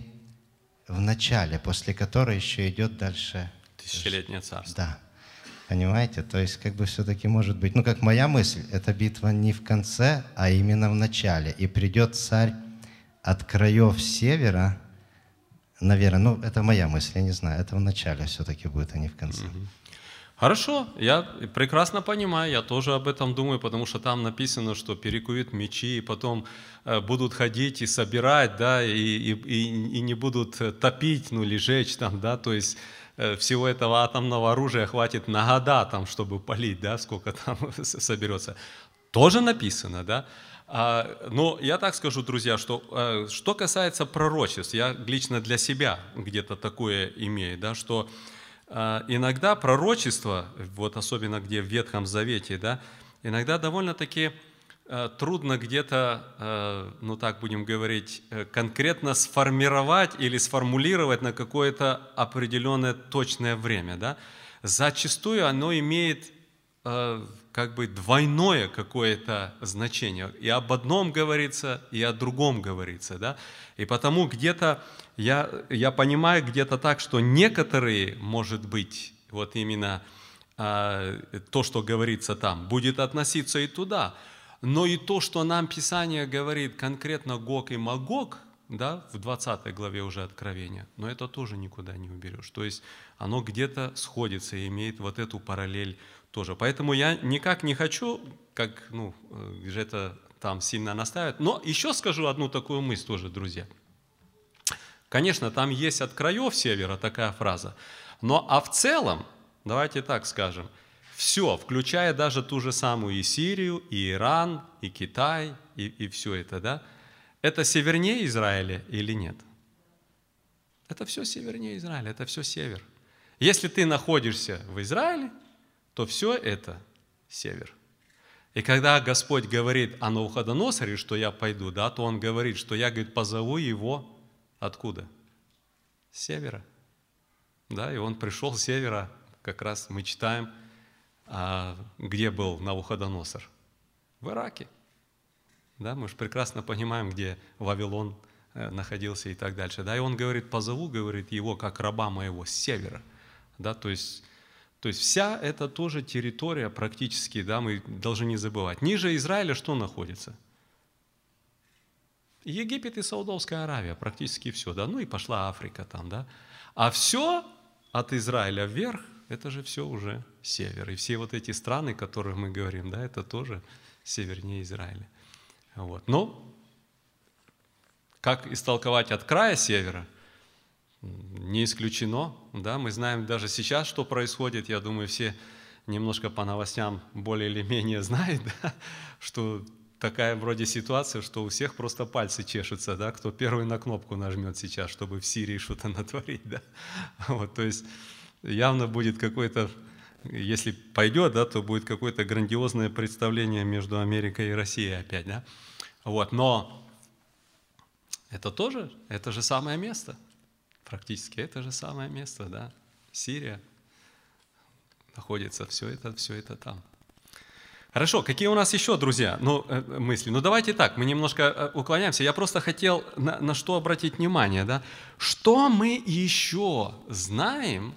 в начале, после которой еще идет дальше. Тысячелетнее царство. Да. Понимаете? То есть как бы все-таки может быть, ну как моя мысль, эта битва не в конце, а именно в начале. И придет царь от краев севера, наверное, ну это моя мысль, я не знаю, это в начале все-таки будет, а не в конце. Хорошо, я прекрасно понимаю, я тоже об этом думаю, потому что там написано, что перекуют мечи, и потом э, будут ходить и собирать, да, и, и, и- не будут э, топить, ну или жечь там, да, то есть э, всего этого атомного оружия хватит на года там, чтобы полить, да, сколько там соберется. Тоже написано, да. А, Но я так скажу, друзья, что что касается пророчеств, я лично для себя где-то такое имею, да, что иногда пророчество, вот особенно где в Ветхом Завете, да, иногда довольно-таки э, трудно где-то, э, ну так будем говорить, э, конкретно сформировать или сформулировать на какое-то определенное точное время. Да? Зачастую оно имеет как бы двойное какое-то значение. И об одном говорится, и о другом говорится. Да? И потому где-то я, я понимаю где-то так, что некоторые, может быть, вот именно а, то, что говорится там, будет относиться и туда. Но и то, что нам Писание говорит конкретно Гог и Магог, да, в 20 главе уже Откровения, но это тоже никуда не уберешь. То есть оно где-то сходится и имеет вот эту параллель тоже. Поэтому я никак не хочу, как, ну, э, же это там сильно настаивать. Но еще скажу одну такую мысль тоже, друзья. Конечно, там есть от краев севера такая фраза. Но а в целом, давайте так скажем, все, включая даже ту же самую и Сирию, и Иран, и Китай, и, и все это, да, это севернее Израиля или нет? Это все севернее Израиля, это все север. Если ты находишься в Израиле, то все это север. И когда Господь говорит о Навуходоносоре, что я пойду, да, то Он говорит, что я, говорит, позову его откуда? С севера. Да, и он пришел с севера, как раз мы читаем, а, где был Навуходоносор? В Ираке. Да, мы же прекрасно понимаем, где Вавилон э, находился и так дальше. Да, и он говорит, позову, говорит, его как раба моего с севера. Да, то есть, то есть вся эта тоже территория практически, да, мы должны не забывать. Ниже Израиля что находится? Египет и Саудовская Аравия, практически все, да, ну и пошла Африка там, да. А все от Израиля вверх, это же все уже север. И все вот эти страны, о которых мы говорим, да, это тоже севернее Израиля. Вот. Но как истолковать от края севера, не исключено. Да? Мы знаем даже сейчас, что происходит. Я думаю, все немножко по новостям более или менее знают, да? что такая вроде ситуация, что у всех просто пальцы чешутся, да? кто первый на кнопку нажмет сейчас, чтобы в Сирии что-то натворить. Да? Вот, то есть явно будет какой-то, если пойдет, да, то будет какое-то грандиозное представление между Америкой и Россией опять. Да? Вот, но это тоже, это же самое место. Практически это же самое место, да. Сирия находится, все это, все это там. Хорошо, какие у нас еще, друзья, ну, э, мысли? Ну, давайте так, мы немножко э, уклоняемся. Я просто хотел на, на что обратить внимание, да? Что мы еще знаем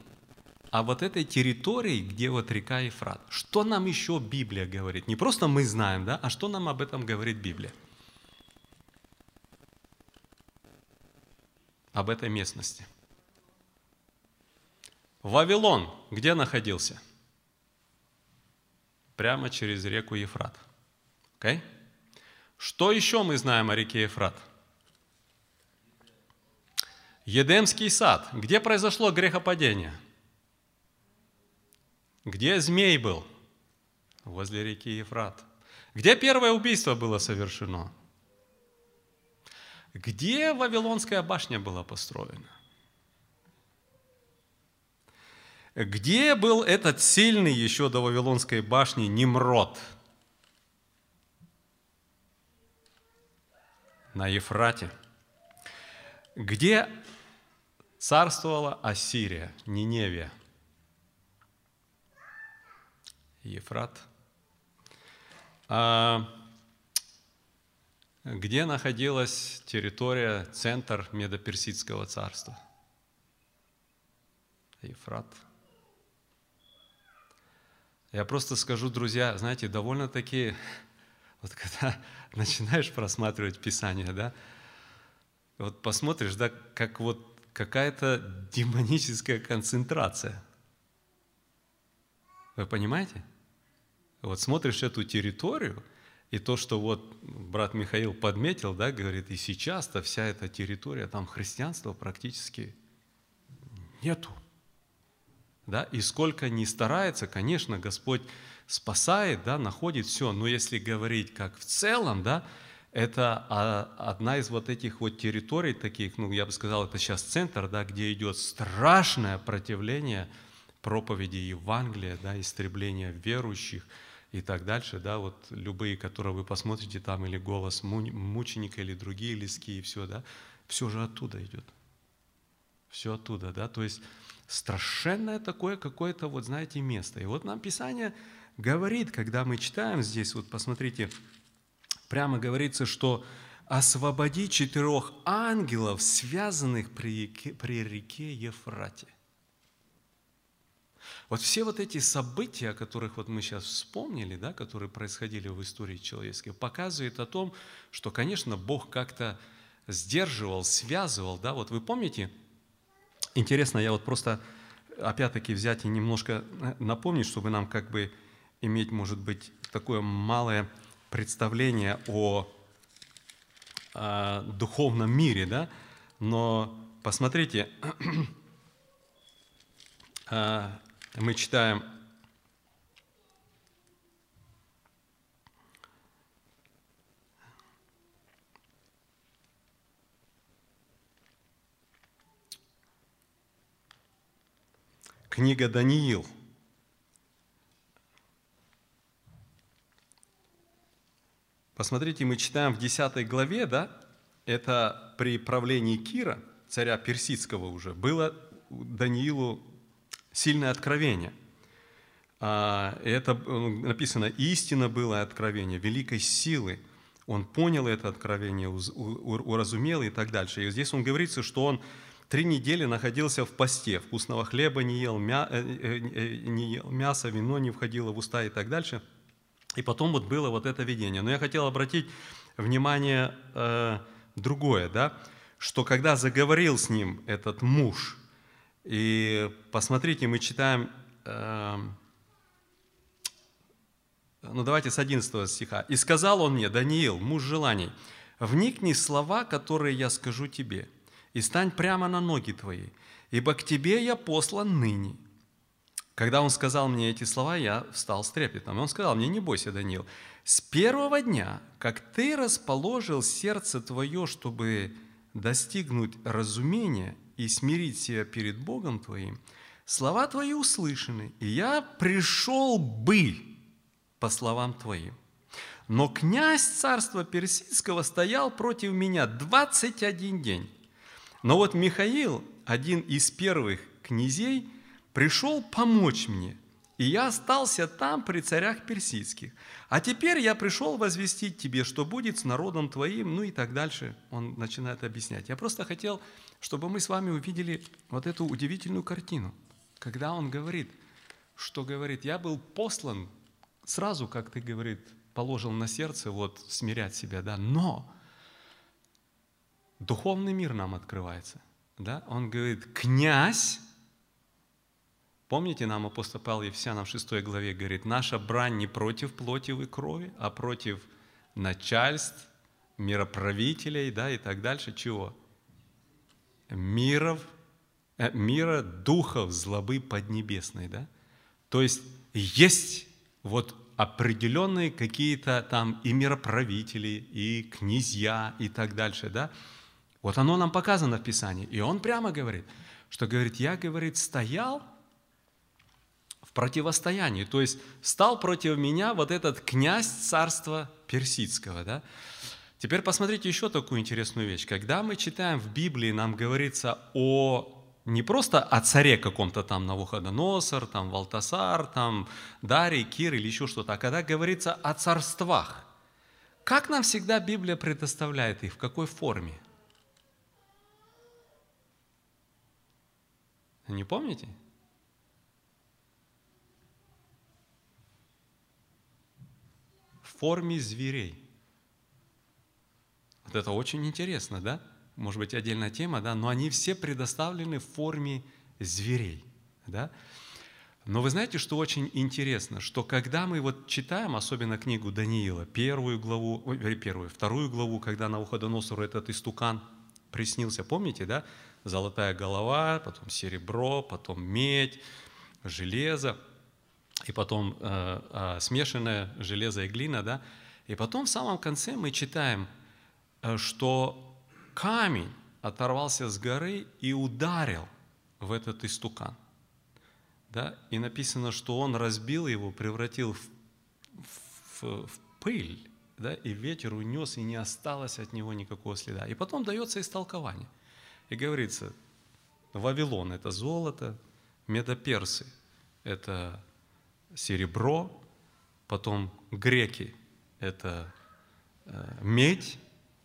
о вот этой территории, где вот река Ефрат? Что нам еще Библия говорит? Не просто мы знаем, да, а что нам об этом говорит Библия? об этой местности. Вавилон где находился? Прямо через реку Ефрат. Okay? Что еще мы знаем о реке Ефрат? Едемский сад. Где произошло грехопадение? Где змей был? Возле реки Ефрат. Где первое убийство было совершено? Где Вавилонская башня была построена? Где был этот сильный еще до Вавилонской башни Немрод? На Ефрате. Где царствовала Ассирия, Ниневия? Ефрат. А где находилась территория, центр Медоперсидского царства? Ефрат. Я просто скажу, друзья, знаете, довольно-таки, вот когда начинаешь просматривать Писание, да, вот посмотришь, да, как вот какая-то демоническая концентрация. Вы понимаете? Вот смотришь эту территорию, и то, что вот брат Михаил подметил, да, говорит, и сейчас-то вся эта территория, там христианства практически нету. Да? И сколько ни старается, конечно, Господь спасает, да, находит все. Но если говорить как в целом, да, это одна из вот этих вот территорий таких, ну, я бы сказал, это сейчас центр, да, где идет страшное противление проповеди Евангелия, да, истребление верующих и так дальше, да, вот любые, которые вы посмотрите там, или голос мученика, или другие листки, и все, да, все же оттуда идет. Все оттуда, да, то есть страшенное такое какое-то, вот знаете, место. И вот нам Писание говорит, когда мы читаем здесь, вот посмотрите, прямо говорится, что освободи четырех ангелов, связанных при реке, при реке Ефрате. Вот все вот эти события, о которых вот мы сейчас вспомнили, да, которые происходили в истории человеческой, показывают о том, что, конечно, Бог как-то сдерживал, связывал. Да? Вот вы помните, Интересно, я вот просто опять-таки взять и немножко э, напомнить, чтобы нам как бы иметь, может быть, такое малое представление о, о духовном мире, да? Но посмотрите, а, мы читаем Книга Даниил. Посмотрите, мы читаем в 10 главе, да, это при правлении Кира, царя персидского уже, было Даниилу сильное откровение. А, это написано, истина было откровение, великой силы. Он понял это откровение, уразумел и так дальше. И здесь он говорится, что он Три недели находился в посте, вкусного хлеба не ел, мя, э, э, э, не ел мясо, вино не входило в уста и так дальше. И потом вот было вот это видение. Но я хотел обратить внимание другое, да, что когда заговорил с ним этот муж, и посмотрите, мы читаем, э, ну давайте с 11 стиха. «И сказал он мне, Даниил, муж желаний, вникни слова, которые я скажу тебе, и стань прямо на ноги твои, ибо к тебе я послан ныне». Когда он сказал мне эти слова, я встал с трепетом. Он сказал мне, не бойся, Даниил, с первого дня, как ты расположил сердце твое, чтобы достигнуть разумения и смирить себя перед Богом твоим, слова твои услышаны, и я пришел бы по словам твоим. Но князь царства персидского стоял против меня 21 день. Но вот Михаил, один из первых князей, пришел помочь мне, и я остался там при царях персидских. А теперь я пришел возвестить тебе, что будет с народом твоим, ну и так дальше. Он начинает объяснять. Я просто хотел, чтобы мы с вами увидели вот эту удивительную картину, когда он говорит, что говорит, я был послан сразу, как ты, говорит, положил на сердце вот смирять себя, да, но Духовный мир нам открывается. да, он говорит, князь, помните, нам апостол Павел Ефесянам в 6 главе говорит, наша брань не против плоти и крови, а против начальств, мироправителей, да, и так дальше, чего? Миров, э, мира духов злобы поднебесной, да? То есть есть вот определенные какие-то там и мироправители, и князья, и так дальше, да? Вот оно нам показано в Писании. И он прямо говорит, что говорит, я, говорит, стоял в противостоянии. То есть стал против меня вот этот князь царства персидского, да? Теперь посмотрите еще такую интересную вещь. Когда мы читаем в Библии, нам говорится о не просто о царе каком-то там Навуходоносор, там Валтасар, там Дарий, Кир или еще что-то, а когда говорится о царствах, как нам всегда Библия предоставляет их, в какой форме? Не помните? Форме зверей. Вот это очень интересно, да? может быть, отдельная тема, да, но они все предоставлены в форме зверей, да. Но вы знаете, что очень интересно, что когда мы вот читаем, особенно книгу Даниила, первую главу, ой, первую, вторую главу, когда на Навуходоносору этот истукан приснился, помните, да? Золотая голова, потом серебро, потом медь, железо, и потом э, э, смешанное железо и глина, да? И потом в самом конце мы читаем, э, что камень оторвался с горы и ударил в этот истукан. Да? И написано, что он разбил его, превратил в, в, в пыль, да? и ветер унес, и не осталось от него никакого следа. И потом дается истолкование. И говорится, Вавилон – это золото, медоперсы – это серебро, потом греки – это э, медь,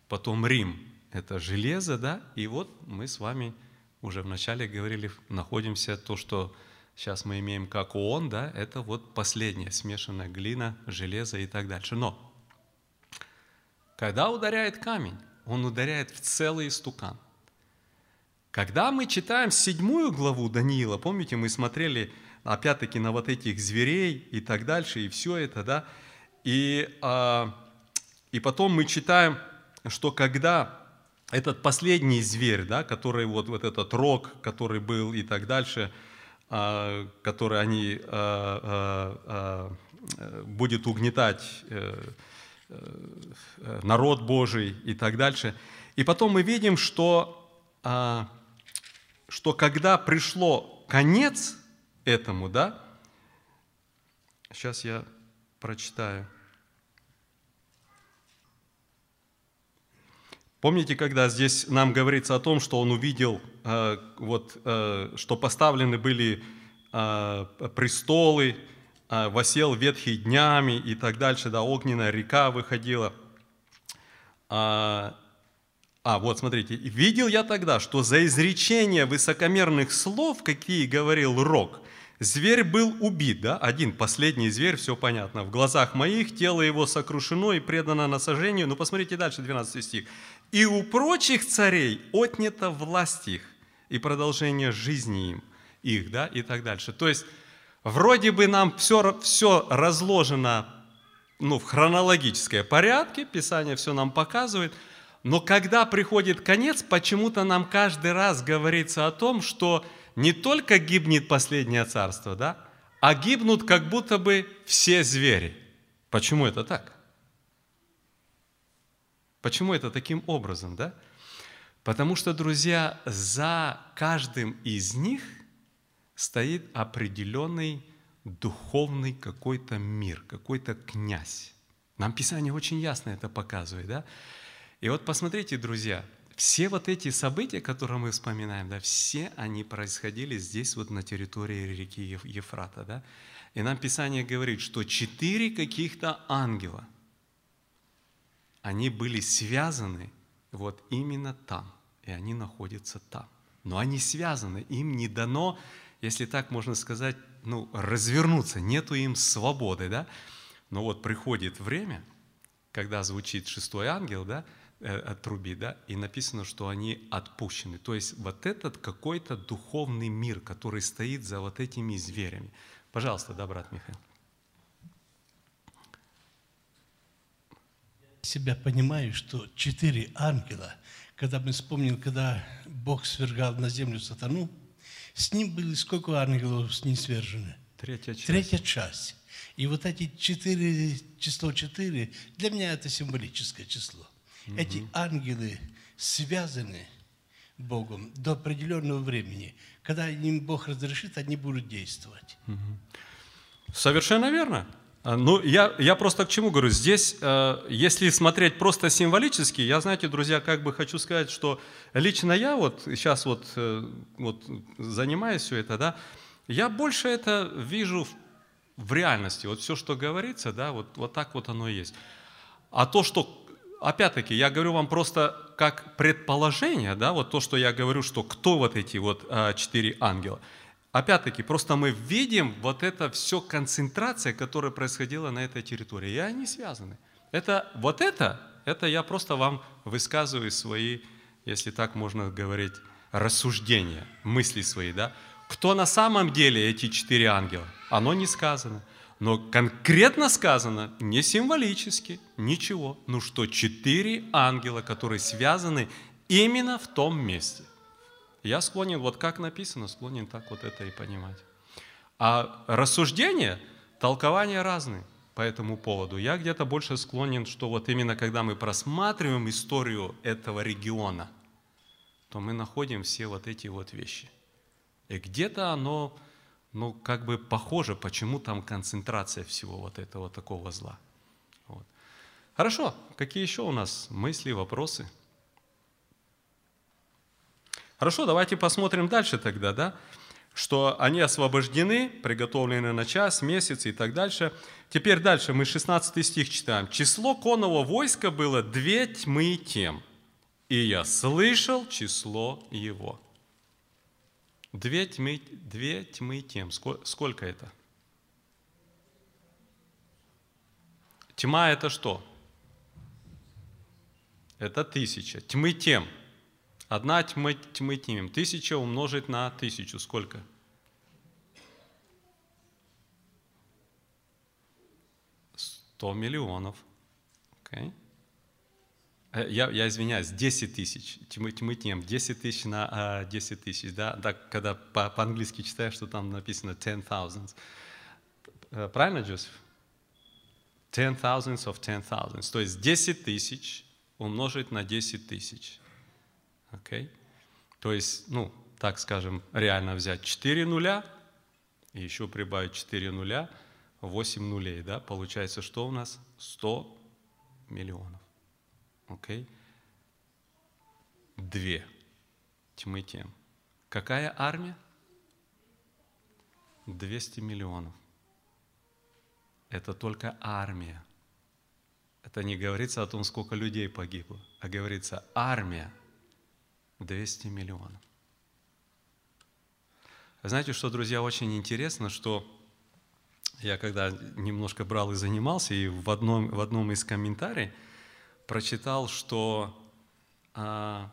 потом Рим это железо, да, и вот мы с вами уже вначале говорили, находимся то, что сейчас мы имеем как ООН, да, это вот последняя смешанная глина, железо и так дальше. Но когда ударяет камень, он ударяет в целый стукан. Когда мы читаем седьмую главу Даниила, помните, мы смотрели опять-таки на вот этих зверей и так дальше, и все это, да, и, а, и потом мы читаем, что когда этот последний зверь, да, который вот, вот этот рог, который был и так дальше, а, который они а, а, будет угнетать э, э, народ Божий и так дальше. И потом мы видим, что, что когда пришло конец этому, да, сейчас я прочитаю – Помните, когда здесь нам говорится о том, что он увидел, э, вот, э, что поставлены были э, престолы, восел ветхий днями и так дальше, да, огненная река выходила. А, а, вот смотрите, видел я тогда, что за изречение высокомерных слов, какие говорил Рок, Зверь был убит, да, один, последний зверь, все понятно. В глазах моих тело его сокрушено и предано насажению. Ну, посмотрите дальше, 12 стих. «И у прочих царей отнята власть их и продолжение жизни им, их, да, и так дальше». То есть, вроде бы нам все, все разложено ну, в хронологической порядке, Писание все нам показывает, но когда приходит конец, почему-то нам каждый раз говорится о том, что не только гибнет последнее царство, да, а гибнут как будто бы все звери. Почему это так? Почему это таким образом, да? Потому что, друзья, за каждым из них стоит определенный духовный какой-то мир, какой-то князь. Нам Писание очень ясно это показывает, да? И вот посмотрите, друзья, все вот эти события, которые мы вспоминаем, да, все они происходили здесь, вот на территории реки Ефрата. Да? И нам Писание говорит, что четыре каких-то ангела, они были связаны вот именно там, и они находятся там. Но они связаны, им не дано, если так можно сказать, ну, развернуться, нету им свободы, да? Но вот приходит время, когда звучит шестой ангел, да, э, трубит, да, и написано, что они отпущены. То есть вот этот какой-то духовный мир, который стоит за вот этими зверями. Пожалуйста, да, брат Михаил. себя понимаю, что четыре ангела, когда мы вспомним, когда Бог свергал на землю сатану, с ним были сколько ангелов с ним свержены? Третья часть. Третья часть. И вот эти четыре, число четыре, для меня это символическое число. Эти ангелы связаны Богом до определенного времени. Когда им Бог разрешит, они будут действовать. Совершенно верно. А, Ну, я, я просто к чему говорю? Здесь, э, если смотреть просто символически, я, знаете, друзья, как бы хочу сказать, что лично я вот сейчас вот, э, вот занимаюсь все это, да, я больше это вижу в, в реальности. Вот все, что говорится, да, вот, вот так вот оно и есть. А то, что, опять-таки, я говорю вам просто как предположение, да, вот то, что я говорю, что кто вот эти вот а, четыре ангела. Опять-таки, просто мы видим вот это все концентрация, которая происходила на этой территории, и они связаны. Это, вот это, это я просто вам высказываю свои, если так можно говорить, рассуждения, мысли свои, да. Кто на самом деле эти четыре ангела? Оно не сказано. Но конкретно сказано, не символически, ничего. Ну что, четыре ангела, которые связаны именно в том месте. Я склонен, вот как написано, склонен так вот это и понимать. А рассуждения, толкования разные по этому поводу. Я где-то больше склонен, что вот именно когда мы просматриваем историю этого региона, то мы находим все вот эти вот вещи. И где-то оно, ну, как бы похоже, почему там концентрация всего вот этого такого зла. Вот. Хорошо, какие еще у нас мысли, вопросы? Хорошо, давайте посмотрим дальше тогда, да? Что они освобождены, приготовлены на час, месяц и так дальше. Теперь дальше мы 16 стих читаем. «Число конного войска было две тьмы тем, и я слышал число его». Две тьмы, две тьмы тем. Сколько это? Тьма это что? Это тысяча. Тьмы тем – Одна тьмы, тьмы тьмим. Тысяча умножить на тысячу. Сколько? Сто миллионов. Okay. Я, я извиняюсь, 10 тысяч, тьмы, тьмы тем, 10 тысяч на а, 10 тысяч, да, да когда по, по-английски читаешь, что там написано 10 thousands. Э, правильно, Джозеф? 10 thousands of 10 thousands, то есть 10 тысяч умножить на 10 тысяч. Okay? То есть, ну, так скажем, реально взять 4 нуля и еще прибавить 4 нуля, 8 нулей, да, получается, что у нас? 100 миллионов. Окей? Okay? Две тьмы тем. Какая армия? 200 миллионов. Это только армия. Это не говорится о том, сколько людей погибло, а говорится армия – 200 миллионов. Знаете, что, друзья, очень интересно, что я когда немножко брал и занимался, и в одном, в одном из комментариев прочитал, что а,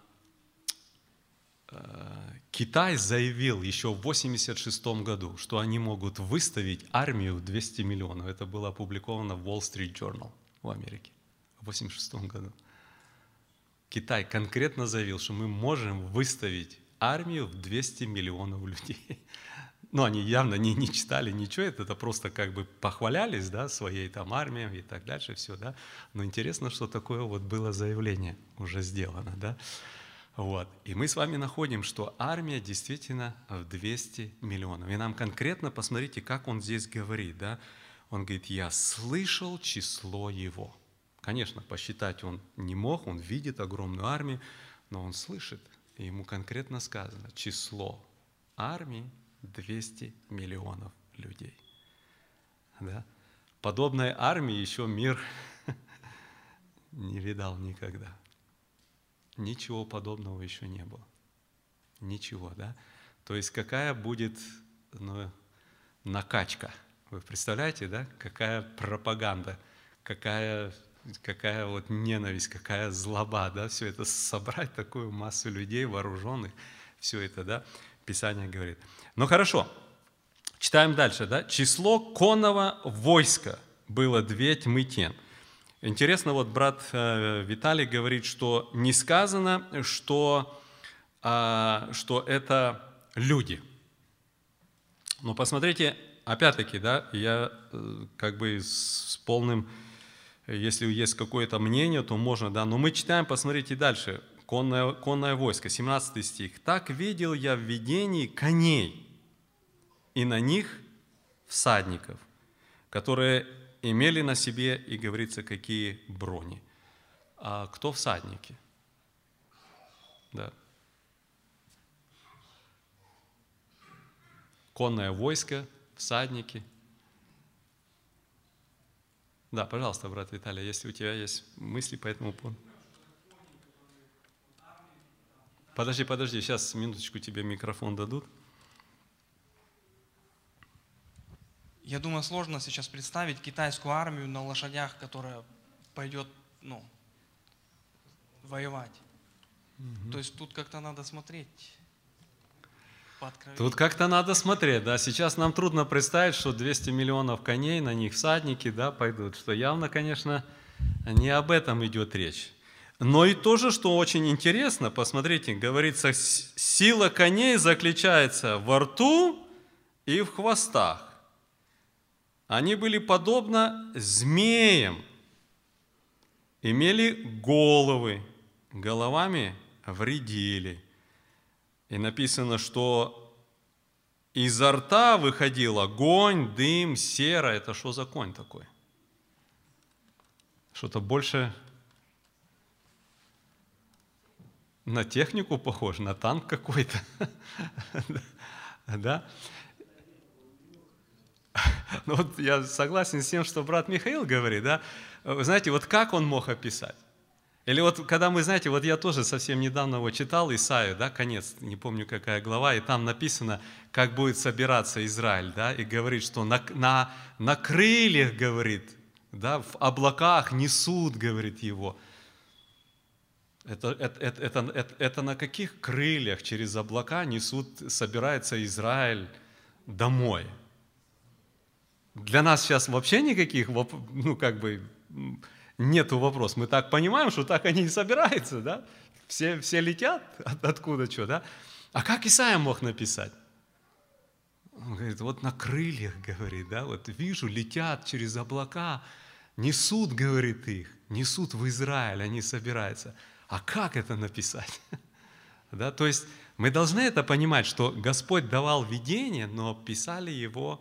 а, Китай заявил еще в 1986 году, что они могут выставить армию в 200 миллионов. Это было опубликовано в Wall Street Journal в Америке в 1986 году. Китай конкретно заявил, что мы можем выставить армию в 200 миллионов людей. Но они явно не, не читали ничего, это, это просто как бы похвалялись да, своей там армией и так дальше, все, да. Но интересно, что такое вот было заявление уже сделано, да. Вот. И мы с вами находим, что армия действительно в 200 миллионов. И нам конкретно, посмотрите, как он здесь говорит, да. Он говорит, я слышал число его. Конечно, посчитать он не мог, он видит огромную армию, но он слышит, и ему конкретно сказано, число армии 200 миллионов людей. Да? Подобной армии еще мир не видал никогда. Ничего подобного еще не было. Ничего, да? То есть какая будет ну, накачка? Вы представляете, да? Какая пропаганда, какая какая вот ненависть, какая злоба, да, все это собрать такую массу людей вооруженных, все это, да, Писание говорит. Ну хорошо, читаем дальше, да. Число конного войска было две тьмы тен. Интересно, вот брат э, Виталий говорит, что не сказано, что, а, что это люди. Но посмотрите, опять-таки, да, я э, как бы с полным если есть какое-то мнение, то можно, да. Но мы читаем, посмотрите дальше. Конное, конное войско, 17 стих. «Так видел я в видении коней, и на них всадников, которые имели на себе, и говорится, какие брони». А кто всадники? Да. Конное войско, всадники – да, пожалуйста, брат Виталий, если у тебя есть мысли по этому поводу. Подожди, подожди, сейчас минуточку тебе микрофон дадут. Я думаю, сложно сейчас представить китайскую армию на лошадях, которая пойдет, ну, воевать. Угу. То есть тут как-то надо смотреть. Тут как-то надо смотреть, да. Сейчас нам трудно представить, что 200 миллионов коней, на них всадники, да, пойдут. Что явно, конечно, не об этом идет речь. Но и тоже, что очень интересно, посмотрите, говорится, сила коней заключается во рту и в хвостах. Они были подобно змеям, имели головы, головами вредили – и написано, что изо рта выходил огонь, дым, сера. Это что за конь такой? Что-то больше на технику похож, на танк какой-то. Да? Ну вот я согласен с тем, что брат Михаил говорит, да? Вы знаете, вот как он мог описать? Или вот когда мы, знаете, вот я тоже совсем недавно его читал, Исаию, да, конец, не помню какая глава, и там написано, как будет собираться Израиль, да, и говорит, что на, на, на крыльях, говорит, да, в облаках несут, говорит его. Это, это, это, это, это, на каких крыльях через облака несут, собирается Израиль домой? Для нас сейчас вообще никаких, ну, как бы, нету вопрос. Мы так понимаем, что так они и собираются, да? Все, все летят, от, откуда что, да? А как Исаия мог написать? Он говорит, вот на крыльях, говорит, да, вот вижу, летят через облака, несут, говорит их, несут в Израиль, они собираются. А как это написать? Да, то есть мы должны это понимать, что Господь давал видение, но писали его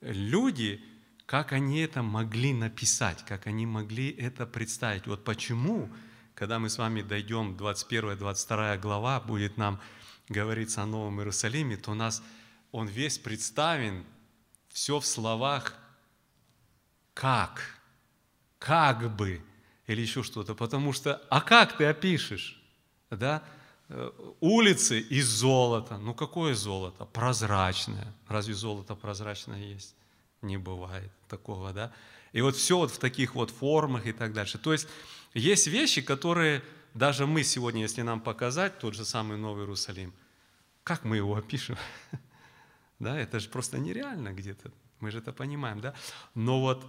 люди, как они это могли написать, как они могли это представить. Вот почему, когда мы с вами дойдем 21-22 глава, будет нам говориться о Новом Иерусалиме, то у нас он весь представлен, все в словах «как», «как бы» или еще что-то. Потому что, а как ты опишешь? Да? Э, улицы из золота. Ну какое золото? Прозрачное. Разве золото прозрачное есть? не бывает такого, да. И вот все вот в таких вот формах и так дальше. То есть есть вещи, которые даже мы сегодня, если нам показать тот же самый Новый Иерусалим, как мы его опишем? Да, это же просто нереально где-то. Мы же это понимаем, да? Но вот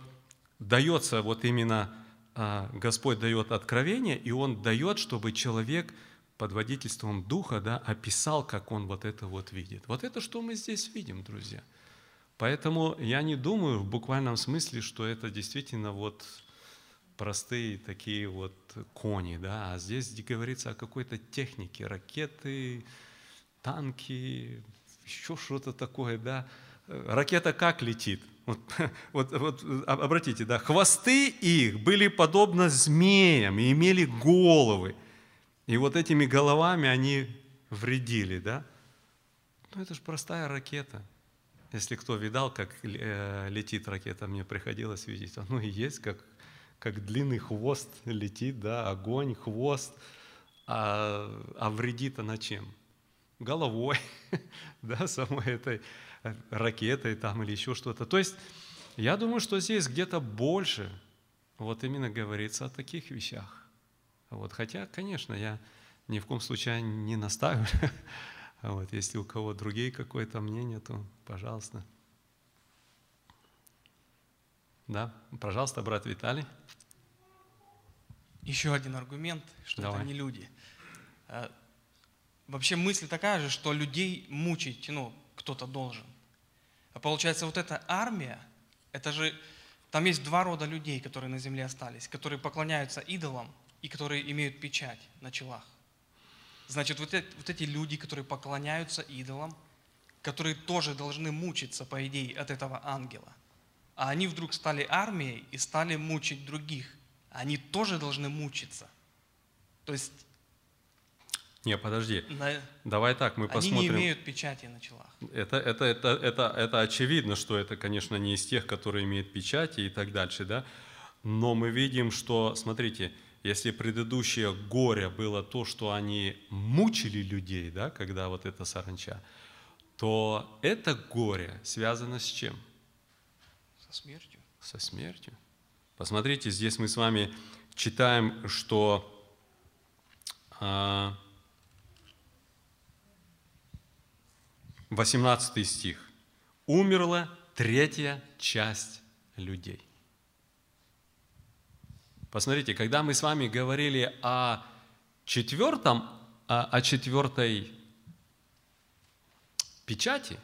дается вот именно Господь дает откровение, и Он дает, чтобы человек под водительством Духа да, описал, как он вот это вот видит. Вот это, что мы здесь видим, друзья – Поэтому я не думаю в буквальном смысле, что это действительно вот простые такие вот кони, да, а здесь говорится о какой-то технике, ракеты, танки, еще что-то такое, да. Ракета как летит? Вот, вот, вот обратите, да, хвосты их были подобно змеям и имели головы. И вот этими головами они вредили, да? Ну, это же простая ракета. Если кто видал, как э, летит ракета, мне приходилось видеть, оно и есть, как, как длинный хвост летит, да, огонь, хвост, а, а вредит она чем? Головой, да, самой этой ракетой там или еще что-то. То есть я думаю, что здесь где-то больше, вот именно говорится о таких вещах. Вот, хотя, конечно, я ни в коем случае не наставлю. Вот, если у кого другие какое-то мнение, то пожалуйста. Да, пожалуйста, брат Виталий. Еще один аргумент, что Давай. это не люди. Э, Вообще мысль такая же, что людей мучить, ну, кто-то должен. А получается, вот эта армия, это же, там есть два рода людей, которые на земле остались, которые поклоняются идолам и которые имеют печать на челах. Значит, вот эти, вот эти люди, которые поклоняются идолам, которые тоже должны мучиться, по идее, от этого ангела. А они вдруг стали армией и стали мучить других. Они тоже должны мучиться. То есть Не, подожди. на- Давай так, мы они посмотрим. не имеют печати на челах. Это, это, это, это, это очевидно, что это, конечно, не из тех, которые имеют печати и так дальше, да? Но мы видим, что, смотрите, если предыдущее горе было то, что они мучили людей, да, когда вот это саранча, то это горе связано с чем? Со смертью. Со смертью. Посмотрите, здесь мы с вами читаем, что а, 18 стих. Умерла третья часть людей. Посмотрите, когда мы с вами говорили о четвертом, о, четвертой печати,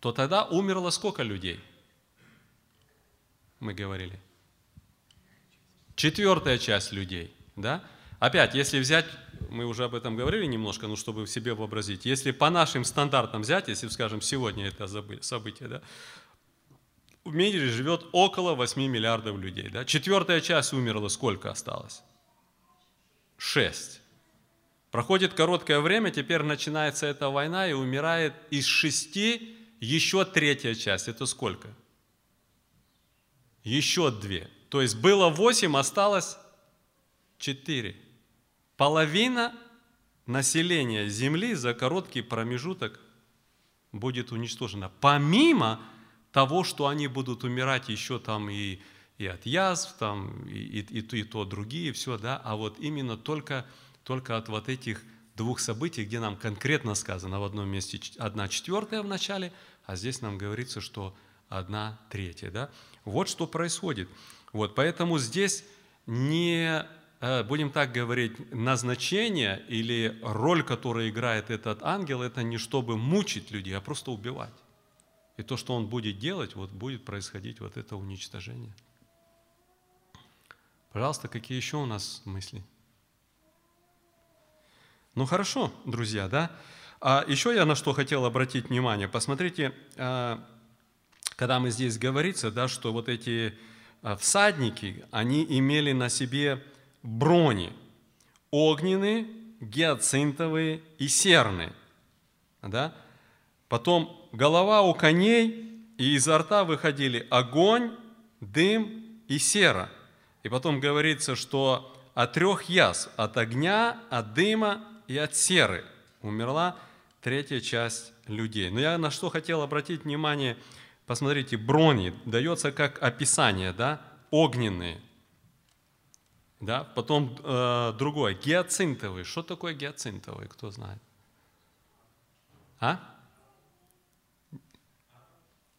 то тогда умерло сколько людей? Мы говорили. Четвертая часть людей, да? Опять, если взять, мы уже об этом говорили немножко, ну, чтобы себе вообразить, если по нашим стандартам взять, если, скажем, сегодня это событие, да, в мире живет около 8 миллиардов людей, да? Четвертая часть умерла, сколько осталось? Шесть. Проходит короткое время, теперь начинается эта война, и умирает из шести еще третья часть. Это сколько? Еще две. То есть было восемь, осталось четыре. Половина населения Земли за короткий промежуток будет уничтожена. Помимо того, что они будут умирать еще там и, и от язв, там, и, и, и то, и то, другие, все, да, а вот именно только, только от вот этих двух событий, где нам конкретно сказано в одном месте одна четвертая в начале, а здесь нам говорится, что одна третья, да. Вот что происходит. Вот, поэтому здесь не, будем так говорить, назначение или роль, которую играет этот ангел, это не чтобы мучить людей, а просто убивать. И то, что он будет делать, вот будет происходить вот это уничтожение. Пожалуйста, какие еще у нас мысли? Ну хорошо, друзья, да? А еще я на что хотел обратить внимание. Посмотрите, а, когда мы здесь говорится, да, что вот эти а, всадники, они имели на себе брони, огненные, гиацинтовые и серные. Да? Потом голова у коней, и изо рта выходили огонь, дым и сера. И потом говорится, что от трех язв, от огня, от дыма и от серы умерла третья часть людей. Но я на что хотел обратить внимание, посмотрите, брони дается как описание, да, огненные. Да? Потом э, другое, гиацинтовый. Что такое гиацинтовый, кто знает? А?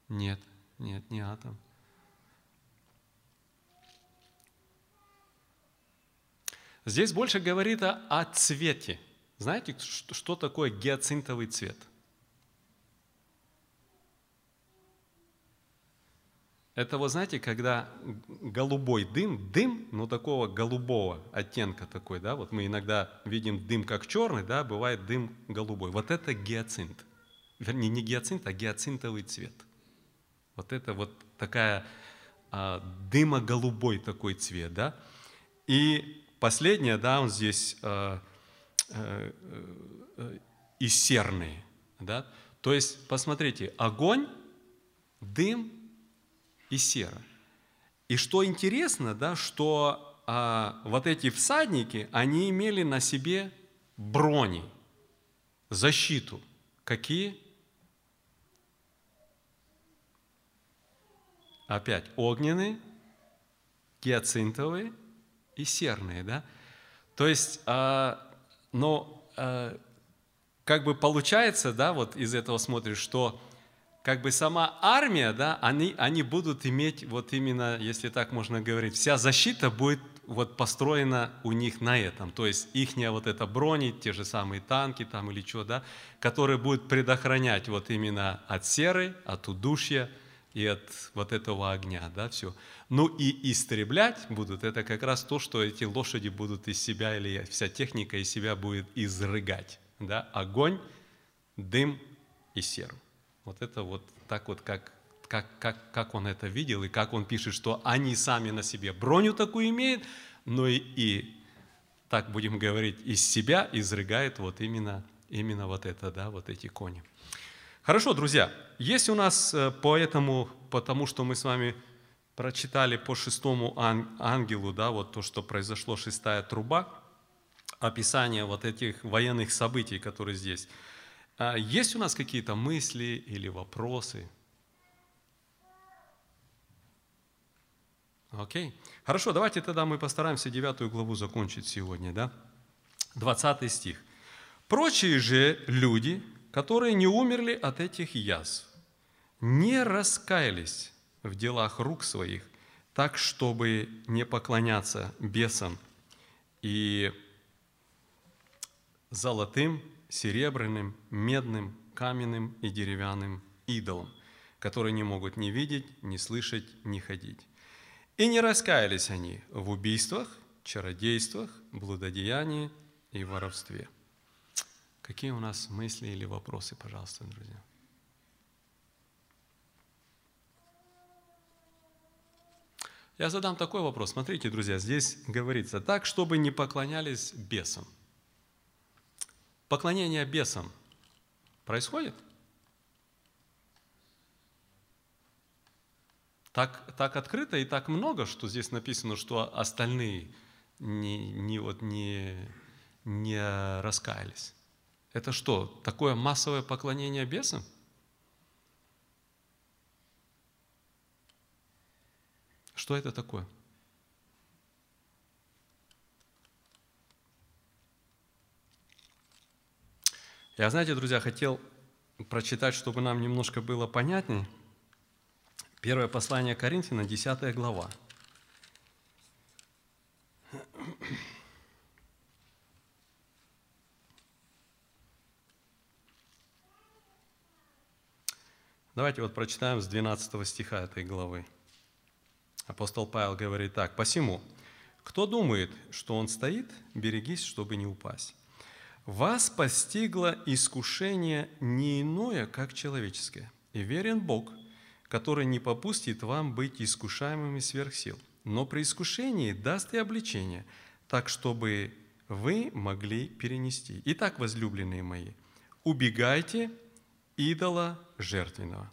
Нет, нет, не атом. Здесь больше говорит о, о цвете. Знаете, что такое гиацинтовый цвет? Это вот знаете, когда голубой дым, дым, но такого голубого оттенка такой, да, вот мы иногда видим дым как черный, да, бывает дым голубой. Вот это гиацинт. Вернее, не гиацинт, а гиацинтовый цвет. Вот это вот такая а, дымо-голубой такой цвет, да. И последнее, да, он здесь а, э, э, и серные, да. То есть, посмотрите, огонь, дым и сера. И что интересно, да, что а, вот эти всадники, они имели на себе брони, защиту. Какие? Опять огненные, гиацинтовые и серные, да? То есть, а, но а, как бы получается, да, вот из этого смотришь, что как бы сама армия, да, они, они будут иметь вот именно, если так можно говорить, вся защита будет вот построена у них на этом. То есть их вот это брони, те же самые танки там или что, да, которые будут предохранять вот именно от серы, от удушья и от вот этого огня, да, все. Ну и истреблять будут, это как раз то, что эти лошади будут из себя, или вся техника из себя будет изрыгать, да, огонь, дым и серу. Вот это вот так вот, как, как, как, как он это видел, и как он пишет, что они сами на себе броню такую имеют, но и, и так будем говорить, из себя изрыгает вот именно, именно вот это, да, вот эти кони. Хорошо, друзья, есть у нас э, по этому, потому что мы с вами прочитали по шестому ангелу, да, вот то, что произошло, шестая труба, описание вот этих военных событий, которые здесь. А есть у нас какие-то мысли или вопросы? Окей. Хорошо, давайте тогда мы постараемся девятую главу закончить сегодня, да? 20 стих. «Прочие же люди, которые не умерли от этих язв, не раскаялись в делах рук своих, так, чтобы не поклоняться бесам и золотым, серебряным, медным, каменным и деревянным идолам, которые не могут ни видеть, ни слышать, ни ходить. И не раскаялись они в убийствах, чародействах, блудодеянии и воровстве. Какие у нас мысли или вопросы, пожалуйста, друзья? Я задам такой вопрос. Смотрите, друзья, здесь говорится так, чтобы не поклонялись бесам – поклонение бесам происходит? Так, так открыто и так много, что здесь написано, что остальные не, не, вот не, не раскаялись. Это что, такое массовое поклонение бесам? Что это такое? Я, знаете, друзья, хотел прочитать, чтобы нам немножко было понятнее. Первое послание Коринфянам, 10 глава. Давайте вот прочитаем с 12 стиха этой главы. Апостол Павел говорит так. «Посему, кто думает, что он стоит, берегись, чтобы не упасть. Вас постигло искушение не иное, как человеческое. И верен Бог, который не попустит вам быть искушаемыми сверх сил, но при искушении даст и обличение, так, чтобы вы могли перенести. Итак, возлюбленные мои, убегайте идола жертвенного,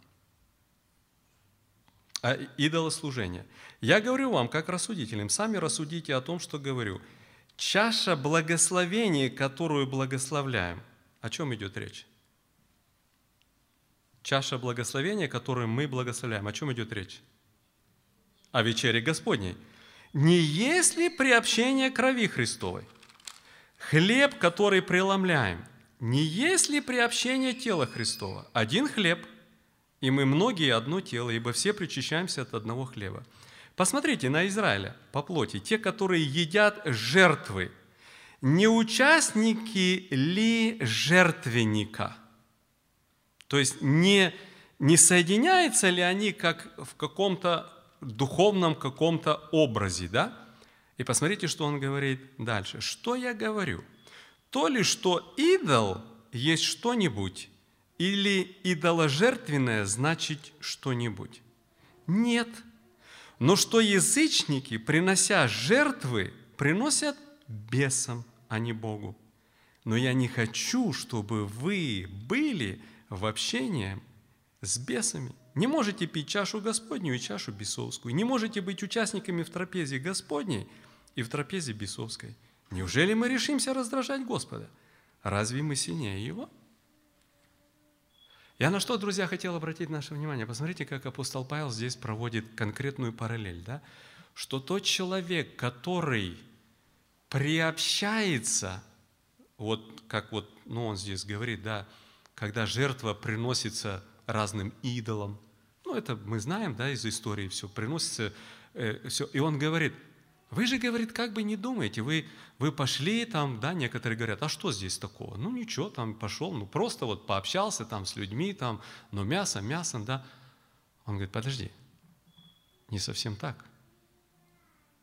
а, идола служения. Я говорю вам, как рассудителям, сами рассудите о том, что говорю – чаша благословения, которую благословляем. О чем идет речь? Чаша благословения, которую мы благословляем. О чем идет речь? О вечере Господней. Не есть ли приобщение крови Христовой? Хлеб, который преломляем, не есть ли приобщение тела Христова? Один хлеб, и мы многие одно тело, ибо все причащаемся от одного хлеба. Посмотрите на Израиля по плоти, те, которые едят жертвы. Не участники ли жертвенника? То есть не, не соединяются ли они как в каком-то духовном каком-то образе, да? И посмотрите, что он говорит дальше. Что я говорю? То ли, что идол есть что-нибудь, или идоложертвенное значит что-нибудь? Нет – но что язычники, принося жертвы, приносят бесам, а не Богу. Но я не хочу, чтобы вы были в общении с бесами. Не можете пить чашу Господню и чашу бесовскую. Не можете быть участниками в трапезе Господней и в трапезе бесовской. Неужели мы решимся раздражать Господа? Разве мы сильнее Его? Я на что, друзья, хотел обратить наше внимание. Посмотрите, как апостол Павел здесь проводит конкретную параллель. Да? что тот человек, который приобщается, вот как вот, ну он здесь говорит, да, когда жертва приносится разным идолам, ну это мы знаем, да, из истории все, приносится э, все, и он говорит, вы же, говорит, как бы не думаете, вы, вы пошли там, да, некоторые говорят, а что здесь такого? Ну ничего, там пошел, ну просто вот пообщался там с людьми, там, ну мясо, мясом, да. Он говорит, подожди, не совсем так.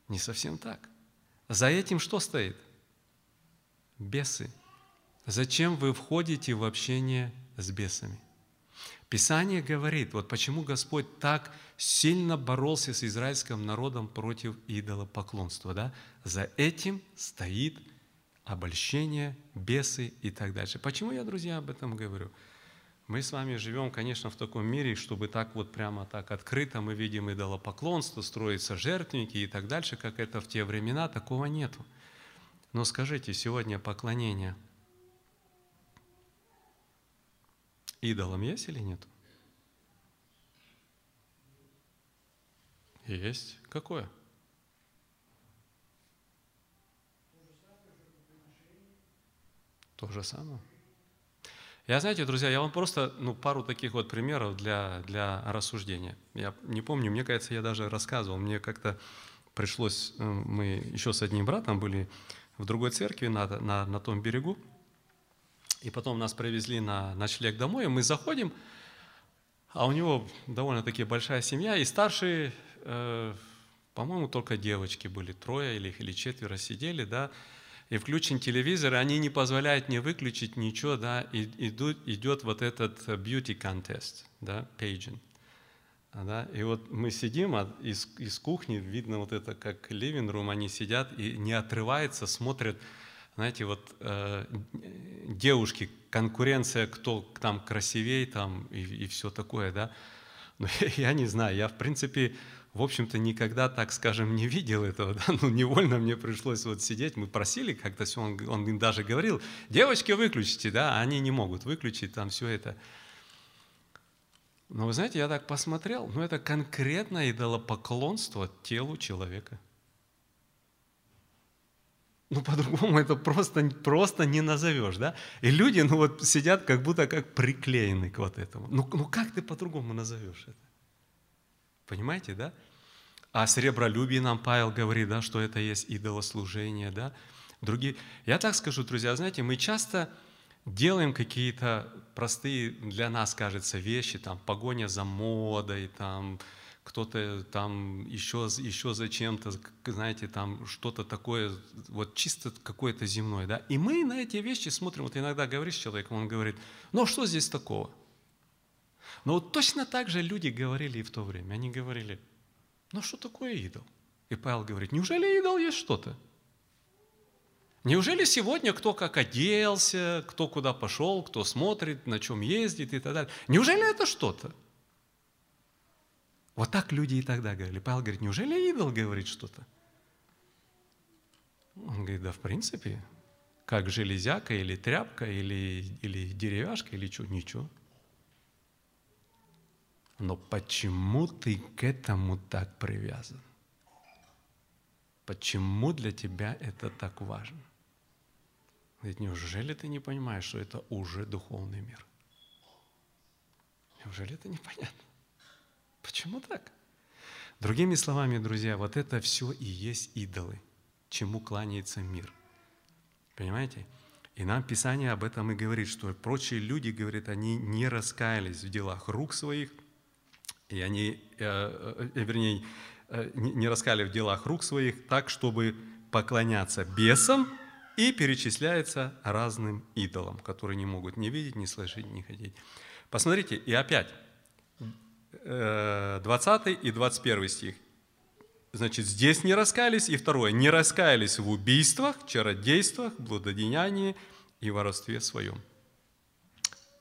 Не совсем так. За этим что стоит? Бесы. Зачем вы входите в общение с бесами? Писание говорит, вот почему Господь так сильно боролся с израильским народом против идолопоклонства. Да? За этим стоит обольщение, бесы и так дальше. Почему я, друзья, об этом говорю? Мы с вами живем, конечно, в таком мире, чтобы так вот прямо так открыто мы видим идолопоклонство, строятся жертвники и так дальше, как это в те времена, такого нету. Но скажите, сегодня поклонение идолам есть или нет? Есть. Какое? То же самое. Я, знаете, друзья, я вам просто ну, пару таких вот примеров для, для рассуждения. Я не помню, мне кажется, я даже рассказывал. Мне как-то пришлось, э, мы еще с одним братом были в другой церкви на, на, на том берегу, и потом нас привезли на ночлег домой, и мы заходим, а у него довольно-таки большая семья, и старший, э, по-моему, только девочки были, трое или, или четверо сидели, да, и включен телевизор, и они не позволяют мне выключить ничего, да, и идут, идет вот этот beauty contest, да, pageant. Да, и вот мы сидим, а из, из кухни видно вот это, как living room, они сидят и не отрываются, смотрят, знаете, вот э, девушки, конкуренция, кто там красивее там и, и все такое, да. Но я, я не знаю, я в принципе в общем-то, никогда, так скажем, не видел этого, да? ну, невольно мне пришлось вот сидеть, мы просили как-то все, он, он им даже говорил, девочки, выключите, да, они не могут выключить там все это. Но вы знаете, я так посмотрел, ну, это конкретное идолопоклонство телу человека. Ну, по-другому это просто, просто не назовешь, да? И люди, ну, вот сидят как будто как приклеены к вот этому. Ну, ну как ты по-другому назовешь это? Понимаете, да? О сребролюбии нам Павел говорит, да, что это есть идолослужение, да. Другие. Я так скажу, друзья, знаете, мы часто делаем какие-то простые для нас, кажется, вещи, там, погоня за модой, там, кто-то там еще, еще за чем-то, знаете, там что-то такое, вот чисто какое-то земное, да. И мы на эти вещи смотрим, вот иногда говоришь с человеком, он говорит, ну а что здесь такого? Но вот точно так же люди говорили и в то время. Они говорили, ну что такое идол? И Павел говорит, неужели идол есть что-то? Неужели сегодня кто как оделся, кто куда пошел, кто смотрит, на чем ездит и так далее? Неужели это что-то? Вот так люди и тогда говорили. Павел говорит, неужели идол говорит что-то? Он говорит, да в принципе, как железяка или тряпка, или, или деревяшка, или что, ничего. Но почему ты к этому так привязан? Почему для тебя это так важно? Ведь неужели ты не понимаешь, что это уже духовный мир? Неужели это непонятно? Почему так? Другими словами, друзья, вот это все и есть идолы, чему кланяется мир. Понимаете? И нам Писание об этом и говорит, что прочие люди, говорят, они не раскаялись в делах рук своих – и они, э, э, вернее, э, не раскали в делах рук своих так, чтобы поклоняться бесам, и перечисляется разным идолам, которые не могут ни видеть, ни слышать, ни ходить. Посмотрите, и опять, 20 и 21 стих. Значит, здесь не раскались, и второе, не раскаялись в убийствах, чародействах, блудодеянии и воровстве своем.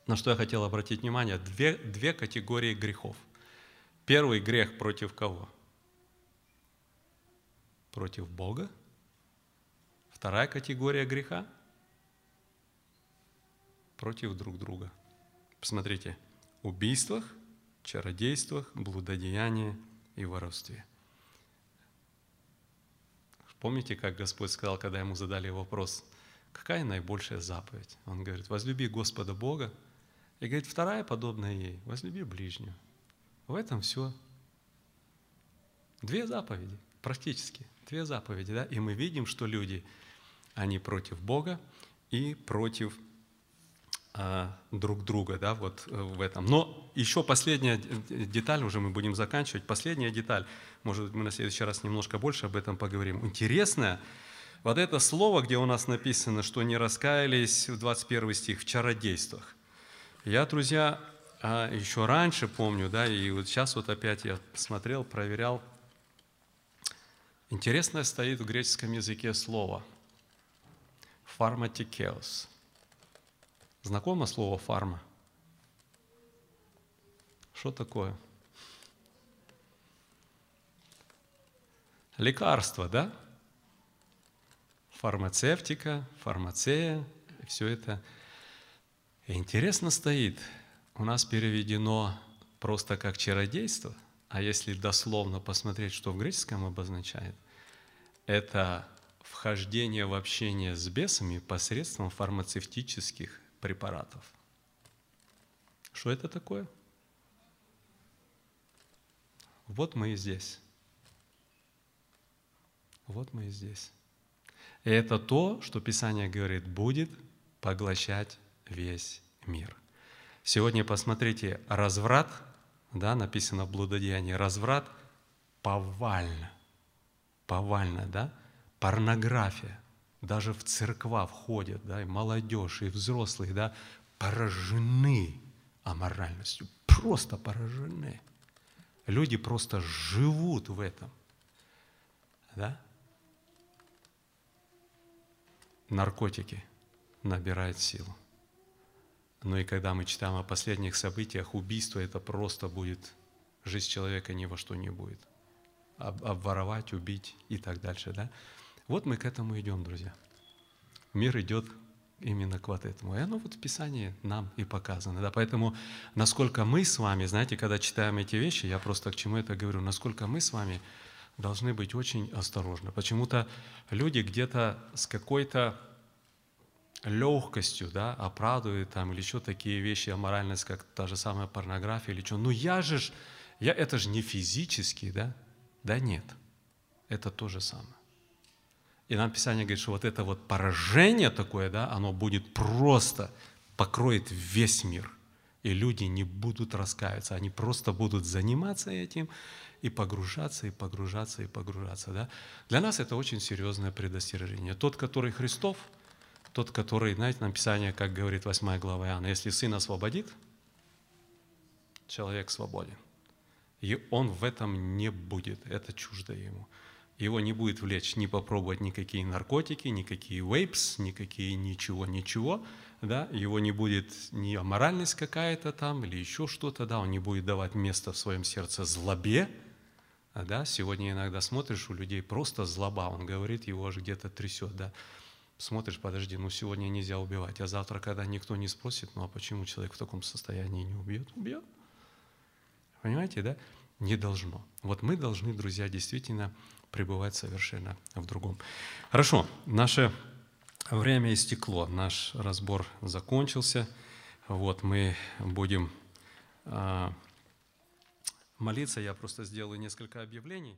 На что я хотел обратить внимание, две, две категории грехов – Первый грех против кого? Против Бога. Вторая категория греха против друг друга. Посмотрите, убийствах, чародействах, блудодеянии и воровстве. Помните, как Господь сказал, когда ему задали вопрос, какая наибольшая заповедь? Он говорит, возлюби Господа Бога. И говорит, вторая подобная ей, возлюби ближнего. В этом все. Две заповеди, практически, две заповеди, да? И мы видим, что люди, они против Бога и против друг друга, да, вот э, в этом. Но еще последняя деталь, уже мы будем заканчивать, последняя деталь, может быть, мы на следующий раз немножко больше об этом поговорим. Интересное, вот это слово, где у нас написано, что не раскаялись, в 21 стих, в чародействах. Я, друзья, а, еще раньше помню, да, и вот сейчас вот опять я смотрел, проверял. Интересное стоит в греческом языке слово «фарматикеос». Знакомо слово «фарма»? Что такое? Лекарство, да? Фармацевтика, фармацея, все это. Интересно стоит, у нас переведено просто как чародейство, а если дословно посмотреть, что в греческом обозначает, это вхождение в общение с бесами посредством фармацевтических препаратов. Что это такое? Вот мы и здесь. Вот мы и здесь. И это то, что Писание говорит, будет поглощать весь мир. Сегодня посмотрите, разврат, да, написано в блудодеянии, разврат повально, повально, да, порнография, даже в церква входят, да, и молодежь, и взрослые, да, поражены аморальностью, просто поражены. Люди просто живут в этом, да. Наркотики набирают силу. Но и когда мы читаем о последних событиях, убийство это просто будет, жизнь человека ни во что не будет. Обворовать, убить и так дальше, да. Вот мы к этому идем, друзья. Мир идет именно к вот этому. И оно вот в Писании нам и показано. Да? Поэтому насколько мы с вами, знаете, когда читаем эти вещи, я просто к чему это говорю, насколько мы с вами должны быть очень осторожны. Почему-то люди где-то с какой-то легкостью да, оправдывают там или еще такие вещи, аморальность, как та же самая порнография или что. Ну я же, я, это же не физически, да? Да нет, это то же самое. И нам Писание говорит, что вот это вот поражение такое, да, оно будет просто покроет весь мир. И люди не будут раскаиваться, они просто будут заниматься этим и погружаться, и погружаться, и погружаться. Да? Для нас это очень серьезное предостережение. Тот, который Христов, тот, который, знаете, нам Писание, как говорит 8 глава Иоанна, если Сын освободит, человек свободен. И он в этом не будет, это чуждо ему его не будет влечь не попробовать никакие наркотики, никакие вейпс, никакие ничего, ничего, да, его не будет ни аморальность какая-то там или еще что-то, да, он не будет давать место в своем сердце злобе, а, да, сегодня иногда смотришь, у людей просто злоба, он говорит, его аж где-то трясет, да, смотришь, подожди, ну сегодня нельзя убивать, а завтра, когда никто не спросит, ну а почему человек в таком состоянии не убьет? Убьет. Понимаете, да? Не должно. Вот мы должны, друзья, действительно пребывать совершенно в другом. Хорошо, наше время истекло, наш разбор закончился. Вот мы будем а, молиться. Я просто сделаю несколько объявлений.